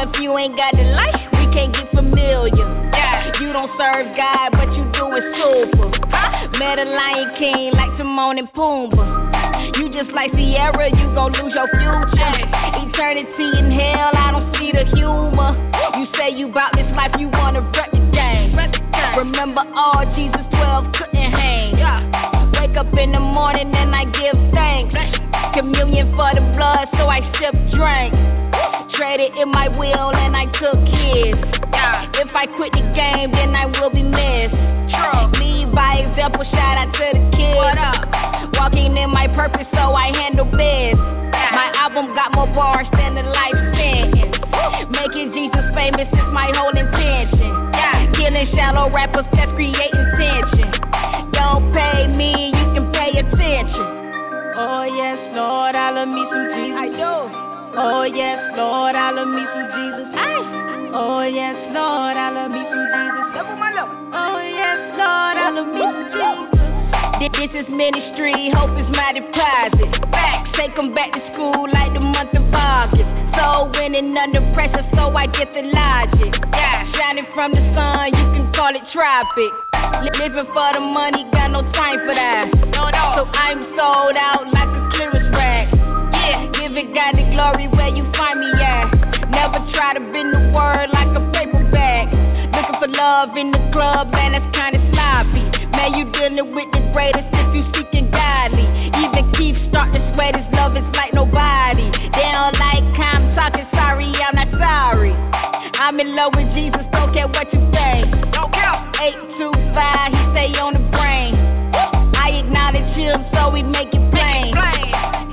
if you ain't got the light, we can't get familiar. You don't serve God, but you do it super. Met a Lion King like Timon and Pumbaa. You just like Sierra, you gon' lose your future. Eternity in hell, I don't see the humor. You say you bout this life, you wanna rep the game. Remember all Jesus 12 couldn't hang. Wake up in the morning and I give thanks. Communion for the blood, so I sip drink. Traded in my will and I took his. If I quit the game, then I will be missed. Lead by example, shout out to the kids. Walking in my purpose, so I handle biz. My album got more bars than a life sentence. Making Jesus famous is my whole intention. Killing shallow rappers that's creating tension. Don't pay me, you can pay attention. Oh yes, Lord, I love me some Jesus. I do. Oh yes, Lord, I love me some Jesus. I. Oh yes, yes, Lord, I love me some Jesus. Oh yes, Lord, I love me some Jesus. This is ministry, hope is my deposit. Facts, take them back to school like the month of August. So winning under pressure, so I get the logic. Yeah, shining from the sun, you can call it tropic. Living for the money, got no time for that. So I'm sold out like a clearance rack. Yeah, giving God the glory where you find me at. Never try to bend the word like a paper bag. Looking for love in the club, man, that's kinda sloppy. Man, you dealing with the greatest if you seeking godly. Even Keith start to sweat his love is like nobody. They don't like I'm talking sorry, I'm not sorry. I'm in love with Jesus, don't care what you say. Don't care. 825, he stay on the brain. I acknowledge him, so we make it plain.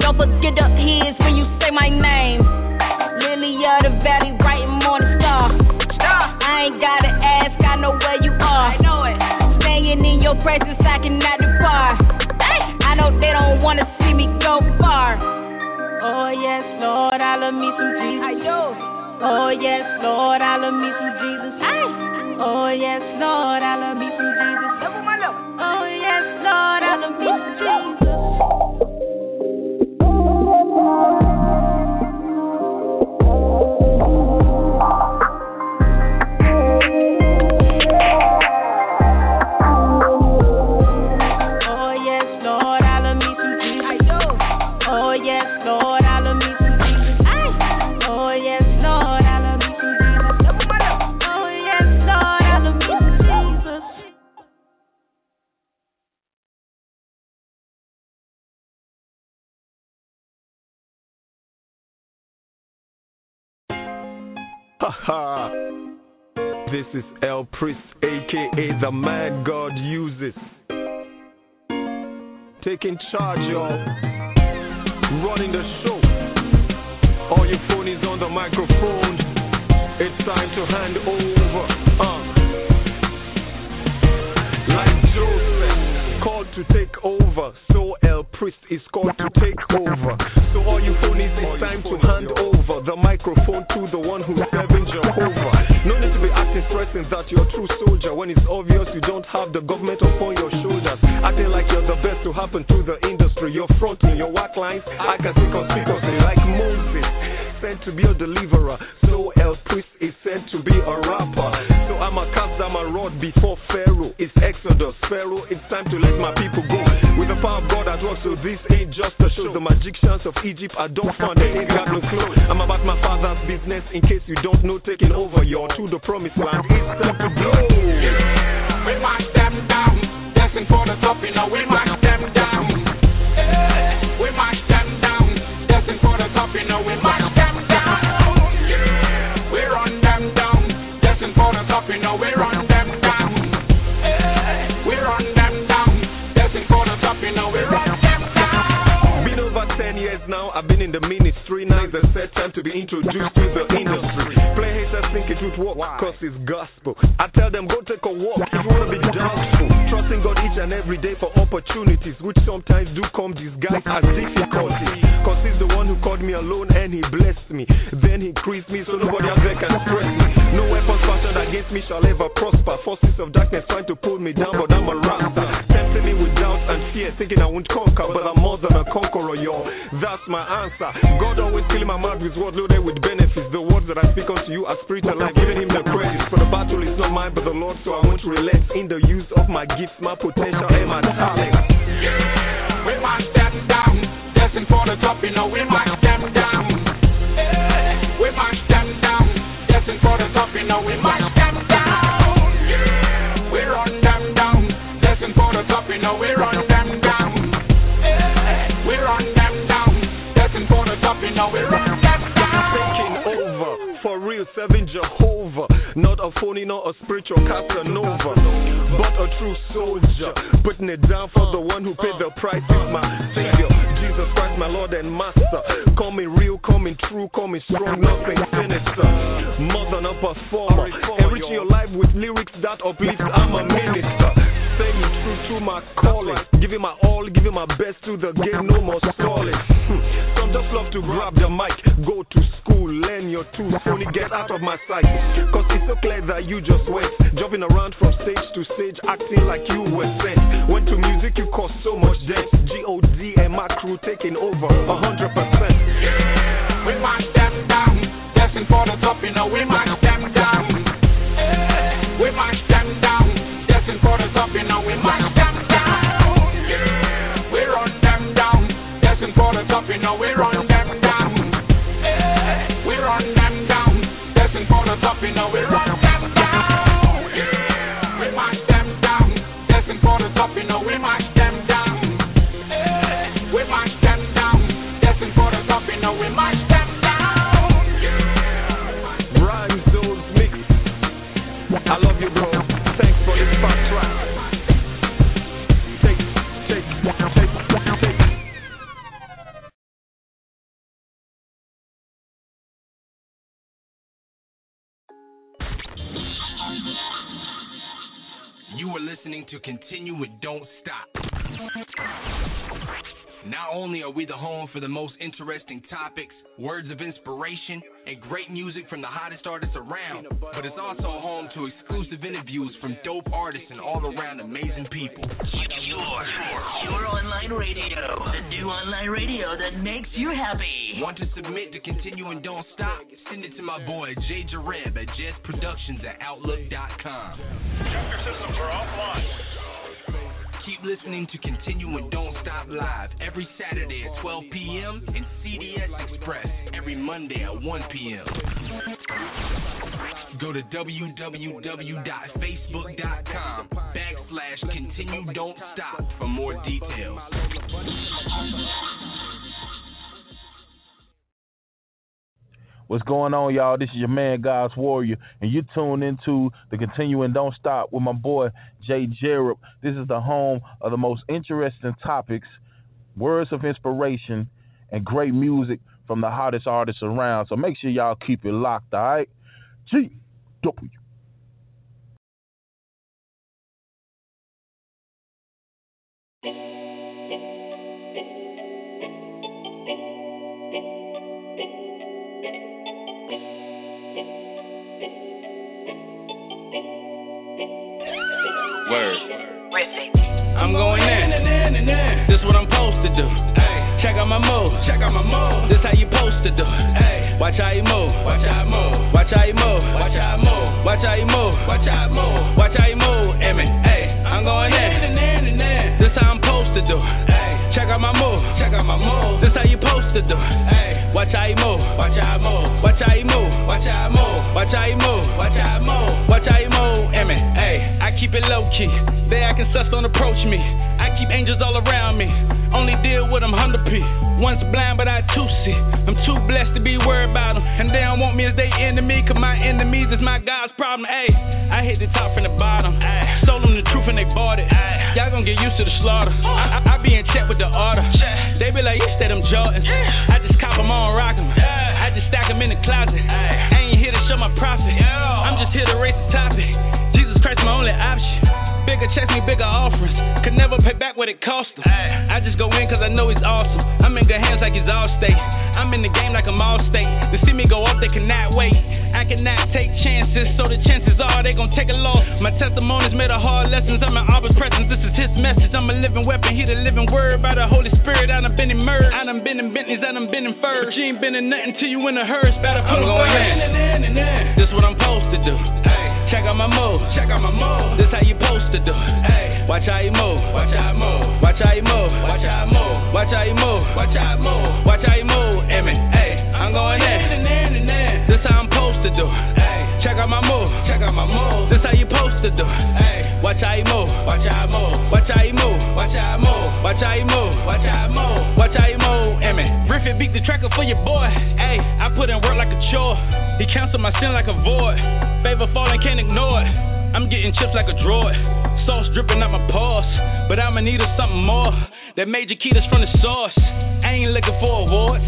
Don't forget the his when you say my name. Lily of the valley, bright and morning star. I ain't gotta ask, I know where you are. I know it. Staying in your presence, I cannot depart. I know they don't wanna see me go far. Oh yes, Lord, I love me some Jesus. I do. Oh yes, Lord, I love me some Jesus. Oh yes, Lord, I love me some Jesus. Oh yes, Lord, I love me some Jesus. (laughs) This is El Priest, aka the man God uses. Taking charge, y'all. Running the show. All your phonies on the microphone. It's time to hand over. Uh. Like Joseph, called to take over. So El Priest is called to take over. So all you phonies, it's time to hand over the microphone to the one who's serving acting that you're a true soldier when it's obvious you don't have the government upon your shoulders. Acting like you're the best to happen to the industry. You're fronting your whack lines. I can see conspicuously like Moses, sent to be a deliverer. So El Priest is sent to be a rapper. So I'm a cast, I'm a rod before Pharaoh. It's Exodus, Pharaoh. It's time to let my people go. With the power so this ain't just a show. The magicians of Egypt I don't find they ain't got no clue. I'm about my father's business. In case you don't know, taking over your to the promised land. It's time to blow. We march them down, destined for the top, you know we march them down. We march them down, destined for the top, you know we march them down. We run them down, destined for the top, you know we run now, I've been in the ministry. Now it's the set time to be introduced to the industry. Play haters think it would work, cause it's gospel. I tell them, go take a walk if you wanna be doubtful. Trusting God each and every day for opportunities, which sometimes do come disguised as difficulties. Cause he's the one who called me alone and he blessed me. Then he increased me so nobody out there can stress me. No weapons fashioned against me shall ever prosper. Forces of darkness trying to pull me down, but I'm a rasta. Fear, thinking I won't conquer, but I'm more than a conqueror, y'all. That's my answer. God always filling my mouth with words loaded with benefits. The words that I speak unto you are spiritual, like giving him the credit. For the battle is not mine, but the Lord, so I won't relent in the use of my gifts, my potential, and my talent. Yeah. We march them down, destined for the top, you know we march them down. Yeah. We march them down, destined for the top, you know we march them down. Yeah. We run them down, destined for the top, you know we run destined for the top, you know we run them. Taking over, for real, serving Jehovah. Not a phony, not a spiritual Casanova, but a true soldier. Putting it down for the one who paid the price is my Savior. Jesus Christ, my Lord and Master. Call me real, call me true, call me strong, nothing sinister. More than a performer. Enriching your life with lyrics that uplift. I'm a minister. Staying true to my calling. Giving my all, giving my best to the game, no more stalling. Hmm. Just love to grab the mic, go to school, learn your tools, only get out of my sight. Cause it's so clear that you just went, jumping around from stage to stage, acting like you were sent. Went to music, you caused so much death. G.O.D. and my crew taking over, a hundred percent. We march them down, destined for the top, you know we march them know we run them down. We run them down, destined for the top, you we run them down. We march them down, destined for the top, you we march them down. We march them down, destined for the top, you we march them down. Rhymes those mix. I love you, bro. You are listening to Continue and Don't Stop. Not only are we the home for the most interesting topics, words of inspiration, and great music from the hottest artists around, but it's also home to exclusive interviews from dope artists and all around amazing people. Your, your online radio. The new online radio that makes you happy. Want to submit to Continue and Don't Stop? Send it to my boy Jay Jareb at JessProductions at Outlook.com. systems are offline. Keep listening to Continue and Don't Stop Live every Saturday at 12 p.m. and CDS Express every Monday at 1 p.m. Go to www.facebook.com backslash Continue Don't Stop for more details. What's going on, y'all? This is your man, God's Warrior, and you tune into the Continuing Don't Stop with my boy, Jay Jareb. This is the home of the most interesting topics, words of inspiration, and great music from the hottest artists around. So make sure y'all keep it locked, all right? G I'm going in. This what I'm supposed to do. Check out my move. Check out my move. This is how you supposed to do. Watch how you move. Watch how you move. Watch how you move. Watch how you move. Watch how you move. Watch how you move. Watch how you move. Emmy. Hey, I'm going in. This how I'm supposed to do. Check out my move. Check out my move. This is how you supposed to do. Watch how you move. Watch how you move. Watch how you move. Watch how you move. Watch how you move. Watch how you move. Watch how you move. Emmy. Hey, I keep it low key. They acting sus, don't approach me. I keep angels all around me. Only deal with them 100 P. Once blind, but I too see. I'm too blessed to be worried about them. And they don't want me as they enemy, cause my enemies is my God's problem. Ayy, I hit the top from the bottom. Ay. Sold them the truth and they bought it. Ay. Y'all gon' get used to the slaughter. I, I, I be in check with the order. They be like, you stay them Jordans. I just cop them on, rock them. I just stack them in the closet. I ain't here to show my profit. I'm just here to raise the topic. Christ, my only option. Bigger checks me bigger offerings. Could never pay back what it cost him. I just go in cause I know he's awesome. I'm in good hands like he's all state. I'm in the game like I'm all state. To see me go up, they cannot wait. I cannot take chances, so the chances are they gon' take a loss. My testimonies made a hard lessons. I'm in Abba's presence. This is his message. I'm a living weapon. He the living word by the Holy Spirit. I done been immersed. I done been in Bentleys. I done been in furs. But you ain't been in nothing till you in a hearse. Better put I'm going in. This what I'm supposed to do. Check out my move. Check out my move. This how you supposed to do. Hey, watch how you move. Watch how you move. Watch how you move. Watch how you move. Watch how you move. Watch how you move. Watch how you move. Emmy. Hey, I'm going in. This how I'm supposed to do. Hey, check out my move. Check out my move. This how you supposed to do. Hey, watch how you move. Watch how you move. Watch how you move. Watch how you move. Watch how you move. Watch how you move. Watch how you move. Emmy. Griffin beat the tracker for your boy. Hey, I put in work like a chore. He canceled my sin like a void. Favor falling, can't ignore it. I'm getting chips like a droid. Sauce dripping out my pores. But I'ma need of something more. That major key that's from the source. I ain't looking for awards.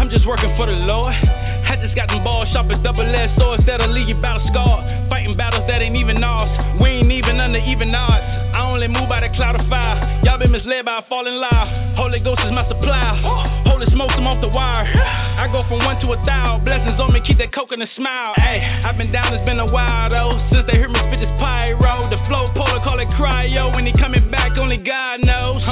I'm just working for the Lord. I just got them balls sharp as double edged swords that'll leave you battle scarred. Fighting battles that ain't even ours. We ain't even under even odds. Only move by the cloud of fire. Y'all been misled by a falling lie. Holy Ghost is my supply. Holy smokes, I'm off the wire. I go from one to a thousand. Blessings on me, keep that a smile. Hey, I've been down, it's been a while though. Since they hear me spit this pyro. The flow polar, call it cryo. When he coming back, only God.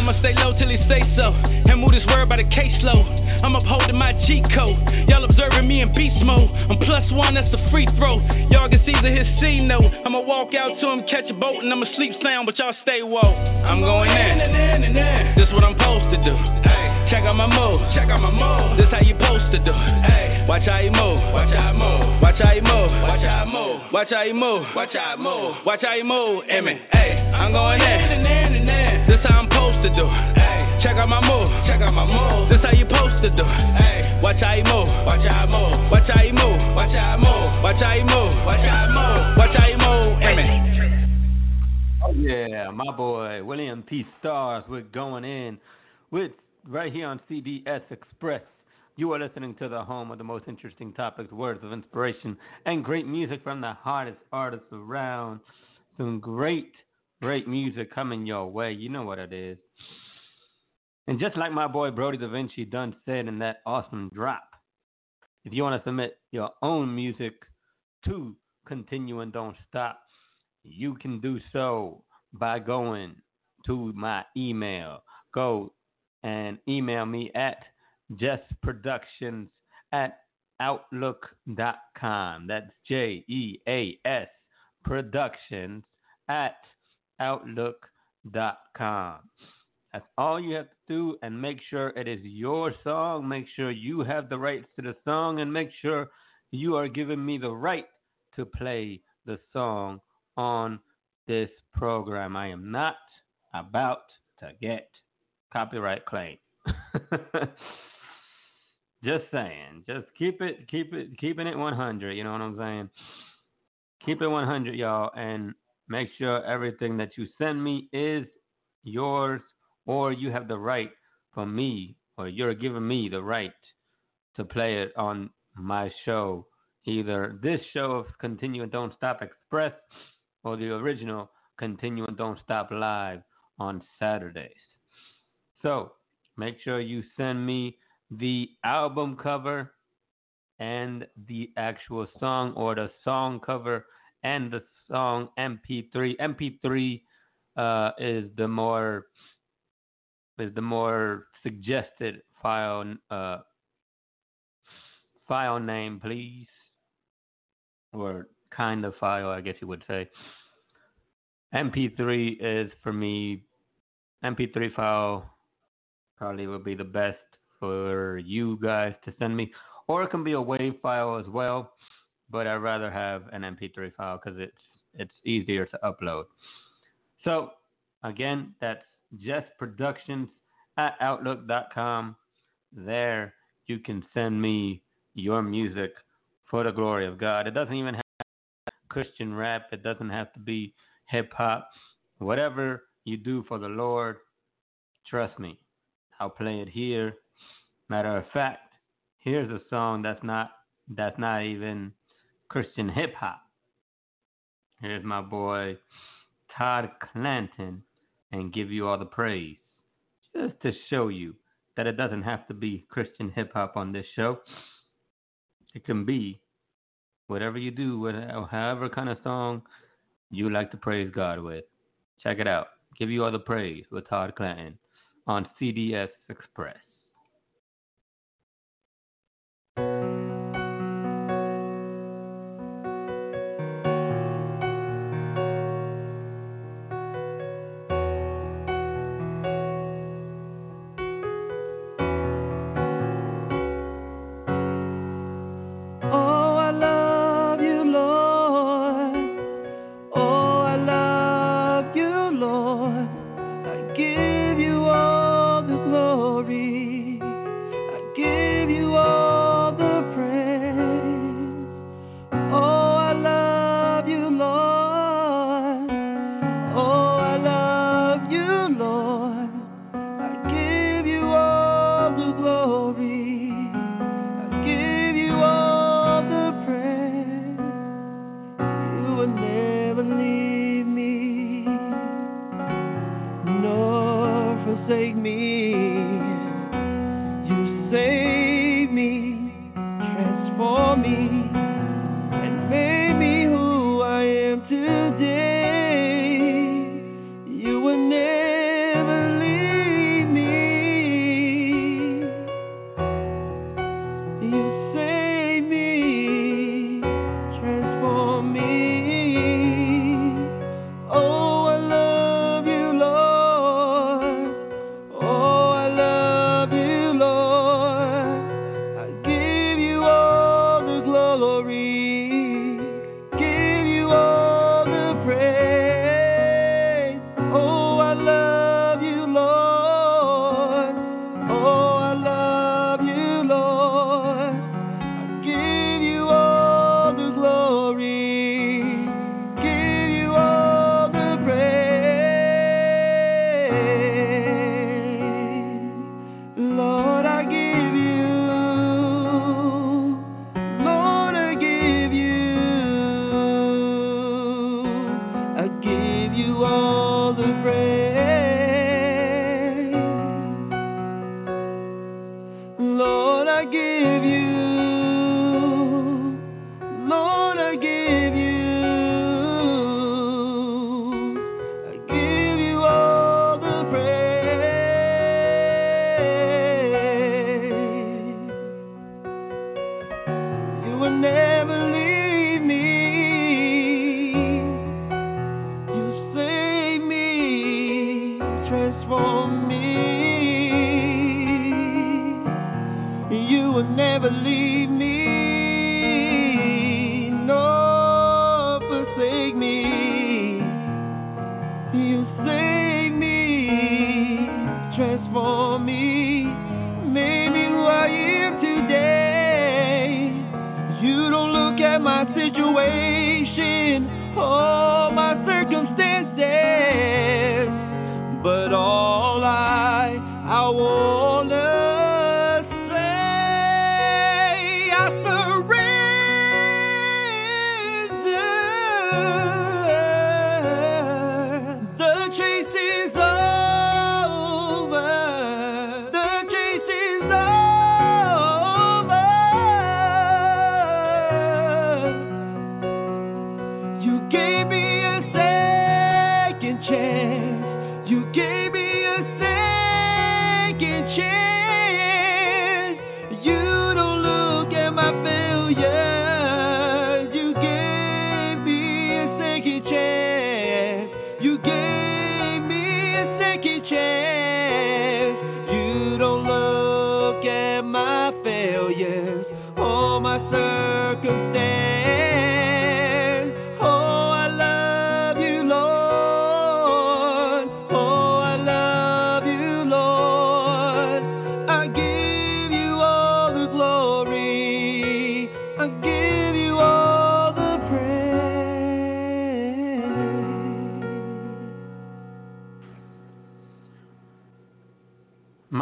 I'ma stay low till he say so. And move this word by the caseload. I'm upholding my cheat code. Y'all observing me in beast mode. I'm plus one, that's the free throw. Y'all can see the his C note. I'ma walk out to him, catch a boat, and I'ma sleep sound, but y'all stay woke. I'm going in. This what I'm supposed to do. Hey, check out my move. Check out my move. This how you supposed to do. Hey, watch how you move. Watch how you move. Watch how you move. Watch how you move. Watch how you move. Watch how you move. Watch how you move. Emmy. Hey, I'm going in. This how I'm supposed to do. Hey, check out my move. Check out my move. This how you supposed to do. Hey, watch how you move. Watch how you move. Watch how you move. Watch how you move. Watch how you move. Watch how you move. Watch how you move. Emmy. Oh yeah, my boy William P. Stars with going in with right here on CDS Express. You are listening to the home of the most interesting topics, words of inspiration, and great music from the hottest artists around. Some great, great music coming your way. You know what it is. And just like my boy Brody Da Vinci done said in that awesome drop, if you want to submit your own music to Continue and Don't Stop, you can do so by going to my email. Go and email me at justproductions at outlook.com. That's J E A S productions at outlook.com. That's all you have to do, and make sure it is your song. Make sure you have the rights to the song, and make sure you are giving me the right to play the song on this program. I am not about to get copyright claim. (laughs) just saying. Just keep it, keep it, keeping it 100. You know what I'm saying? Keep it 100, y'all, and make sure everything that you send me is yours, or you have the right for me, or you're giving me the right to play it on my show, either this show of Continue and Don't Stop Express or the original Continue and Don't Stop Live on Saturdays. So make sure you send me the album cover and the actual song or the song cover and the song MP3. MP3 uh, is the more is the more suggested file uh, file name, please, or kind of file, I guess you would say. MP3 is for me. MP3 file probably would be the best for you guys to send me, or it can be a WAV file as well. But I'd rather have an MP3 file because it's it's easier to upload. So again, that's justproductions at outlook.com. There you can send me your music for the glory of God. It doesn't even have Christian rap. It doesn't have to be hip hop. Whatever you do for the Lord, trust me, I'll play it here. Matter of fact, here's a song that's not that's not even Christian hip hop. Here's my boy Todd Clanton and give you all the praise. Just to show you that it doesn't have to be Christian hip hop on this show. It can be whatever you do, whatever, however kind of song you like to praise God with. Check it out. Give you all the praise with Todd Clanton on CDS Express.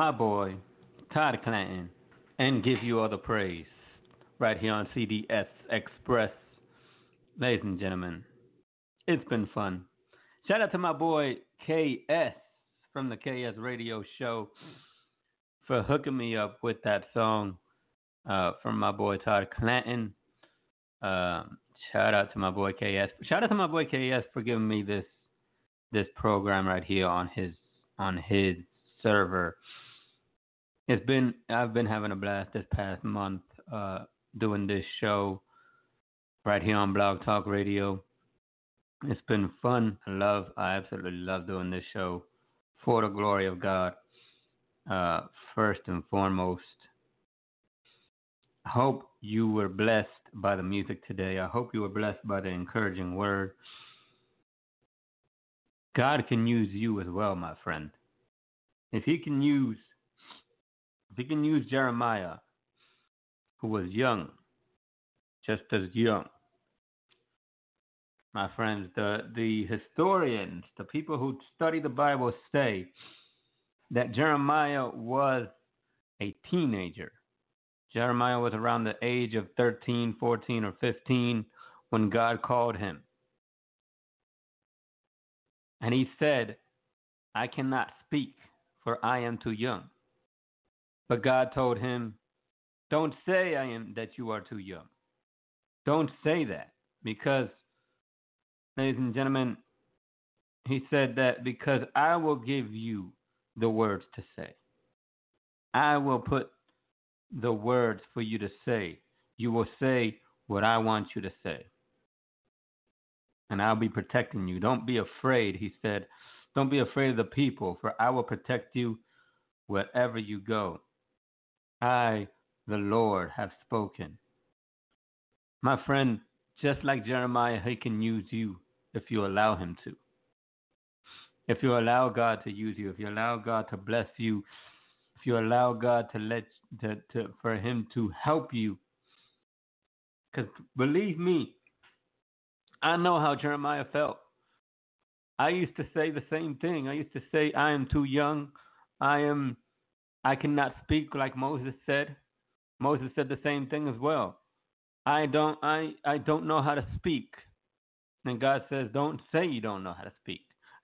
My boy, Todd Clanton, and give you all the praise right here on CDS Express. Ladies and gentlemen, it's been fun. Shout out to my boy KS from the KS Radio Show for hooking me up with that song uh, from my boy Todd Clanton. Um, shout out to my boy KS. Shout out to my boy KS for giving me this this program right here on his on his server. It's been I've been having a blast this past month uh, doing this show right here on Blog Talk Radio. It's been fun. I love I absolutely love doing this show for the glory of God. Uh, first and foremost. I hope you were blessed by the music today. I hope you were blessed by the encouraging word. God can use you as well, my friend. If he can use he can use Jeremiah, who was young, just as young. My friends, the, the historians, the people who study the Bible say that Jeremiah was a teenager. Jeremiah was around the age of 13, 14, or 15 when God called him. And he said, I cannot speak, for I am too young. But God told him, Don't say I am that you are too young. Don't say that. Because, ladies and gentlemen, he said that because I will give you the words to say. I will put the words for you to say. You will say what I want you to say. And I'll be protecting you. Don't be afraid, he said. Don't be afraid of the people, for I will protect you wherever you go. I, the Lord, have spoken. My friend, just like Jeremiah, he can use you if you allow him to. If you allow God to use you, if you allow God to bless you, if you allow God to let to, to for him to help you. Because believe me, I know how Jeremiah felt. I used to say the same thing. I used to say, I am too young. I am I cannot speak like Moses said. Moses said the same thing as well. I don't I, I don't know how to speak. And God says, Don't say you don't know how to speak.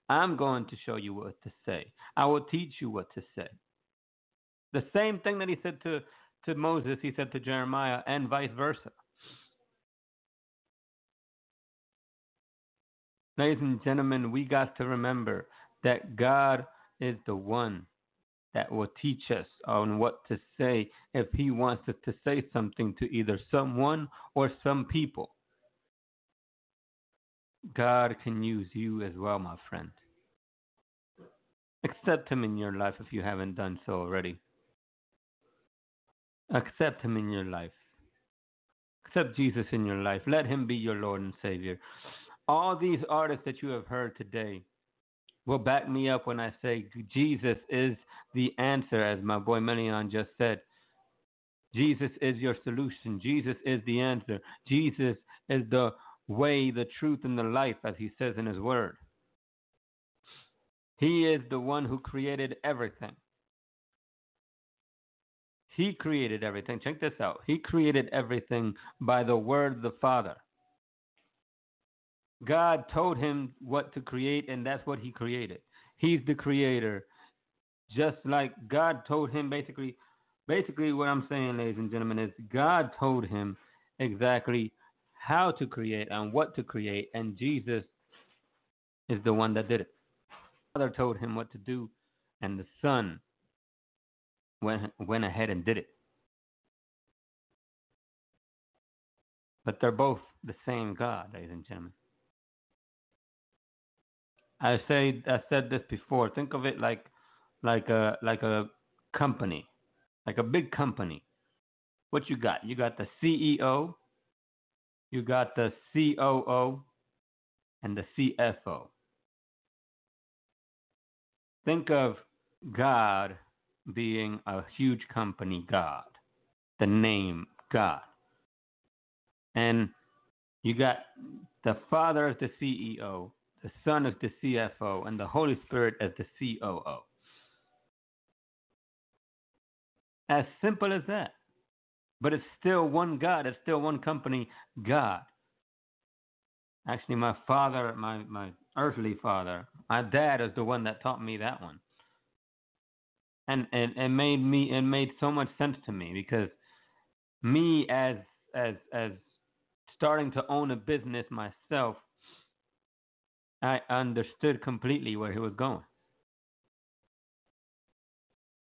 I'm going to show you what to say. I will teach you what to say. The same thing that he said to, to Moses, he said to Jeremiah, and vice versa. Ladies and gentlemen, we got to remember that God is the one that will teach us on what to say if He wants us to say something to either someone or some people. God can use you as well, my friend. Accept Him in your life if you haven't done so already. Accept Him in your life. Accept Jesus in your life. Let Him be your Lord and Savior. All these artists that you have heard today will back me up when I say Jesus is the answer, as my boy Melion just said. Jesus is your solution. Jesus is the answer. Jesus is the way, the truth, and the life, as he says in his word. He is the one who created everything. He created everything. Check this out. He created everything by the word of the Father. God told him what to create, and that's what he created. He's the creator. Just like God told him basically basically what I'm saying, ladies and gentlemen, is God told him exactly how to create and what to create, and Jesus is the one that did it. Father told him what to do, and the Son went went ahead and did it. But they're both the same God, ladies and gentlemen. I say I said this before. Think of it like like a like a company, like a big company. What you got? You got the CEO, you got the COO, and the CFO. Think of God being a huge company, God, the name God. And you got the Father as the CEO, the Son as the CFO, and the Holy Spirit as the COO. As simple as that. But it's still one God, it's still one company, God. Actually, my father, my, my earthly father, my dad is the one that taught me that one. And and it made me it made so much sense to me because me as as as starting to own a business myself, I understood completely where he was going.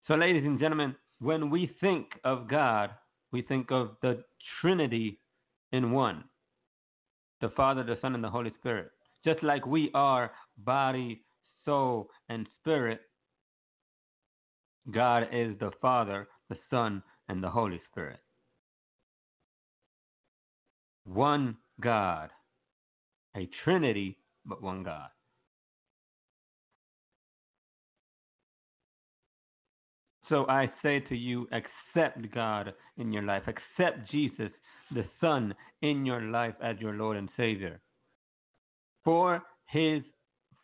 So, ladies and gentlemen, when we think of God, we think of the Trinity in one the Father, the Son, and the Holy Spirit. Just like we are body, soul, and spirit, God is the Father, the Son, and the Holy Spirit. One God, a Trinity, but one God. So I say to you, accept God in your life. Accept Jesus, the Son, in your life as your Lord and Savior. For his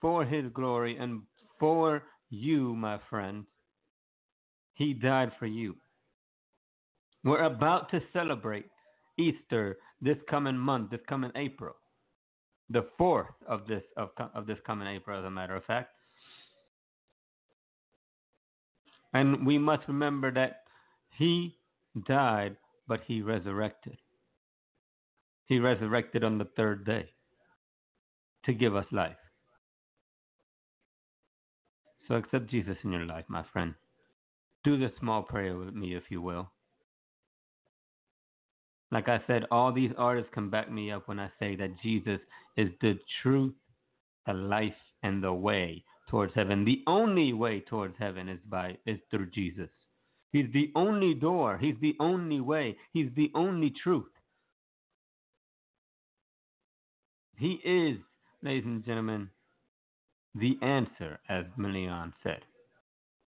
for his glory and for you, my friend. He died for you. We're about to celebrate Easter this coming month, this coming April. The fourth of this of, of this coming April, as a matter of fact. And we must remember that he died, but he resurrected. He resurrected on the third day to give us life. So accept Jesus in your life, my friend. Do this small prayer with me, if you will. Like I said, all these artists can back me up when I say that Jesus is the truth, the life, and the way towards heaven. The only way towards heaven is by is through Jesus. He's the only door. He's the only way. He's the only truth. He is, ladies and gentlemen, the answer, as Melion said.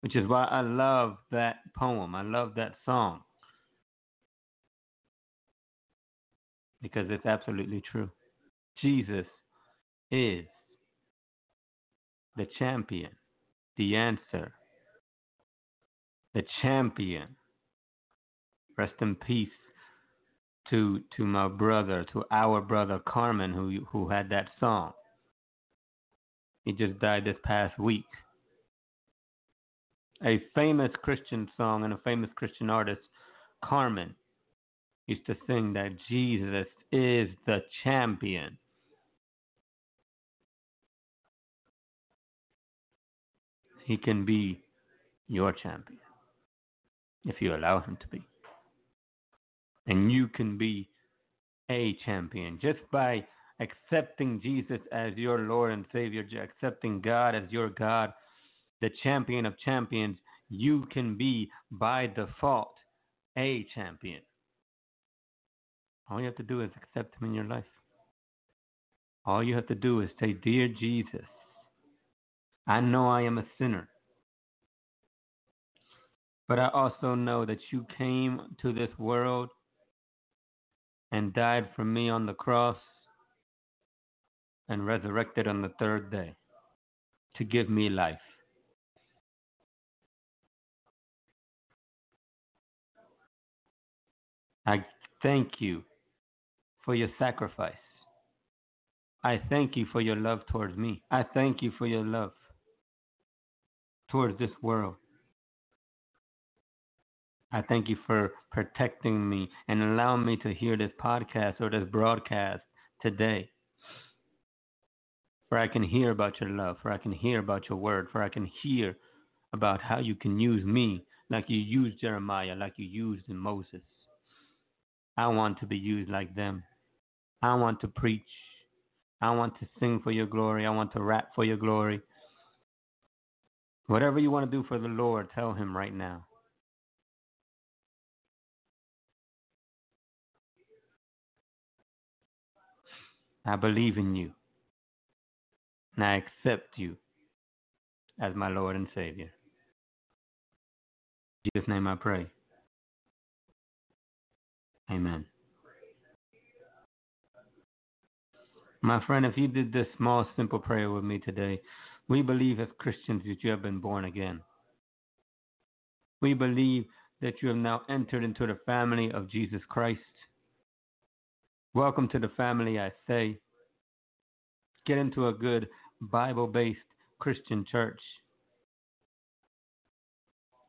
Which is why I love that poem. I love that song. Because it's absolutely true. Jesus is the champion, the answer, the champion. Rest in peace to to my brother, to our brother Carmen, who who had that song. He just died this past week. A famous Christian song and a famous Christian artist, Carmen, used to sing that Jesus is the champion. he can be your champion if you allow him to be. And you can be a champion just by accepting Jesus as your Lord and Savior, accepting God as your God, the champion of champions. You can be by default a champion. All you have to do is accept him in your life. All you have to do is say, Dear Jesus, I know I am a sinner. But I also know that you came to this world and died for me on the cross and resurrected on the third day to give me life. I thank you for your sacrifice. I thank you for your love towards me. I thank you for your love towards this world. I thank you for protecting me and allowing me to hear this podcast or this broadcast today. For I can hear about your love, for I can hear about your word, for I can hear about how you can use me like you used Jeremiah, like you used Moses. I want to be used like them. I want to preach. I want to sing for your glory. I want to rap for your glory. Whatever you want to do for the Lord, tell him right now. I believe in you. And I accept you as my Lord and Savior. In Jesus' name I pray. Amen. My friend, if you did this small, simple prayer with me today, we believe as Christians that you have been born again. We believe that you have now entered into the family of Jesus Christ. Welcome to the family, I say. Get into a good Bible based Christian church.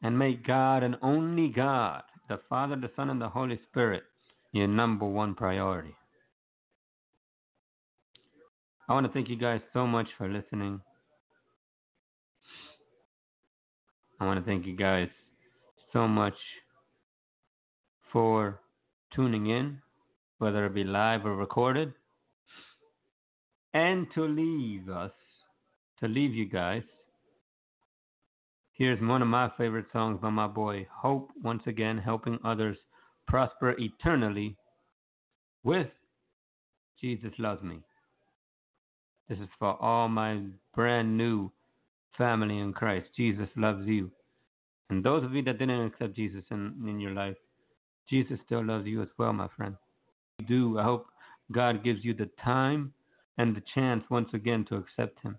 And make God and only God, the Father, the Son, and the Holy Spirit, your number one priority. I want to thank you guys so much for listening. I want to thank you guys so much for tuning in whether it be live or recorded, and to leave us, to leave you guys. Here's one of my favorite songs by my boy Hope, once again helping others prosper eternally with Jesus Loves Me. This is for all my brand new family in Christ. Jesus loves you. And those of you that didn't accept Jesus in, in your life, Jesus still loves you as well, my friend You do. I hope God gives you the time and the chance once again to accept Him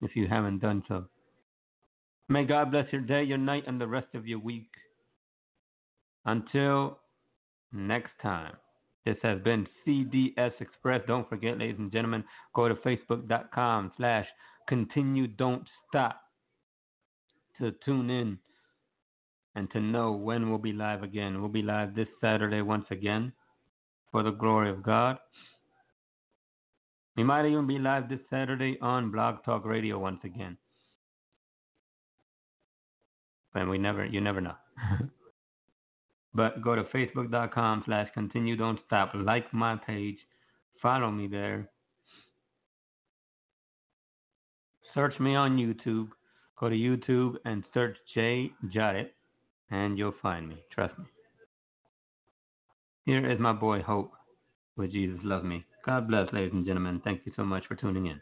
if you haven't done so. May God bless your day, your night, and the rest of your week. Until next time, this has been CDS Express. Don't forget, ladies and gentlemen, go to facebook.com slash continue don't stop to tune in and to know when we'll be live again. We'll be live this Saturday once again for the glory of God. We might even be live this Saturday on Blog Talk Radio once again. But we never, you never know. (laughs) but go to facebook.com slash continue don't stop. Like my page. Follow me there. Search me on YouTube. Go to YouTube and search Jay Jarrett and you'll find me. Trust me. Here is my boy Hope with Jesus Love Me. God bless, ladies and gentlemen. Thank you so much for tuning in.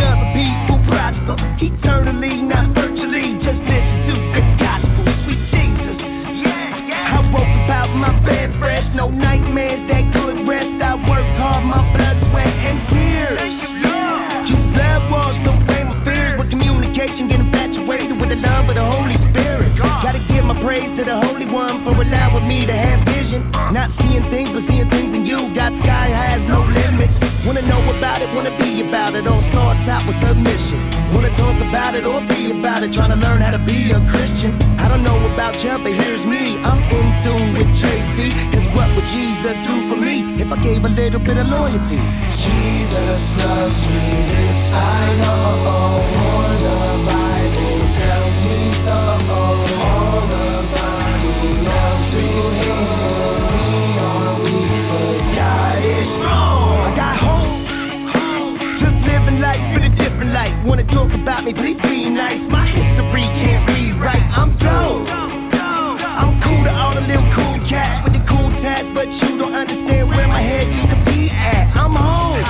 Another people prosper eternally, not virtually. Just listen to the gospel, sweet Jesus. Yeah, yeah. I woke about my bed fresh, no nightmares, that good rest. I worked hard, my blood, sweat, and tears. You blood was the way my fears, but communication get infatuated with the love of the Holy Spirit. Gotta give my praise to the Holy One for allowing me to have vision, not seeing things, but seeing things in you. Got sky has no limits. Wanna know about it, wanna be about it. All starts out with submission. Wanna talk about it or be about it. Trying to learn how to be a Christian. I don't know about you, but here's me. I'm in tune with Tracy. Cause what would Jesus do for me if I gave a little bit of loyalty? Jesus loves me, this I know. For the Bible tells me so. About me, please be nice. My history can't rewrite. I'm dope. I'm cool to all the little cool cats with the cool tats, but you don't understand where my head used to be at. I'm home.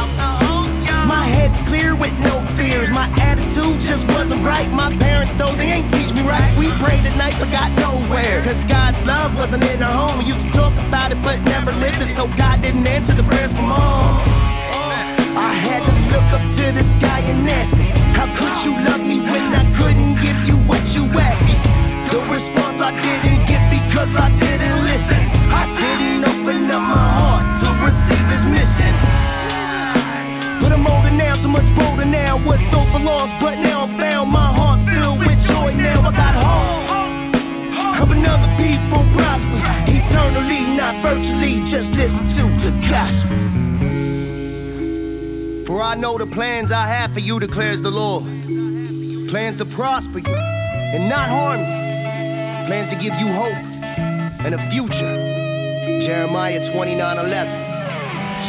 My head's clear with no fears. My attitude just wasn't right. My parents, though, they ain't teach me right. We prayed at night but got nowhere. Cause God's love wasn't in our home. We used to talk about it but never listened, so God didn't answer the prayers look up to the sky and ask How could you love me when I couldn't give you what you asked me? The response I didn't get because I didn't listen. I didn't open up my heart to receive his mission. But I'm older now, so much bolder now. Was so for lost, but now I'm found. My heart filled with joy now. I got hope. Helping other people prosper eternally, not virtually. Just I know the plans I have for you, declares the Lord. Plans to prosper you and not harm you. Plans to give you hope and a future. Jeremiah 29 11.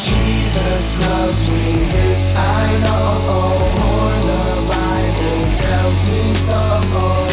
Jesus loves me, this I know. For the Bible tells me so.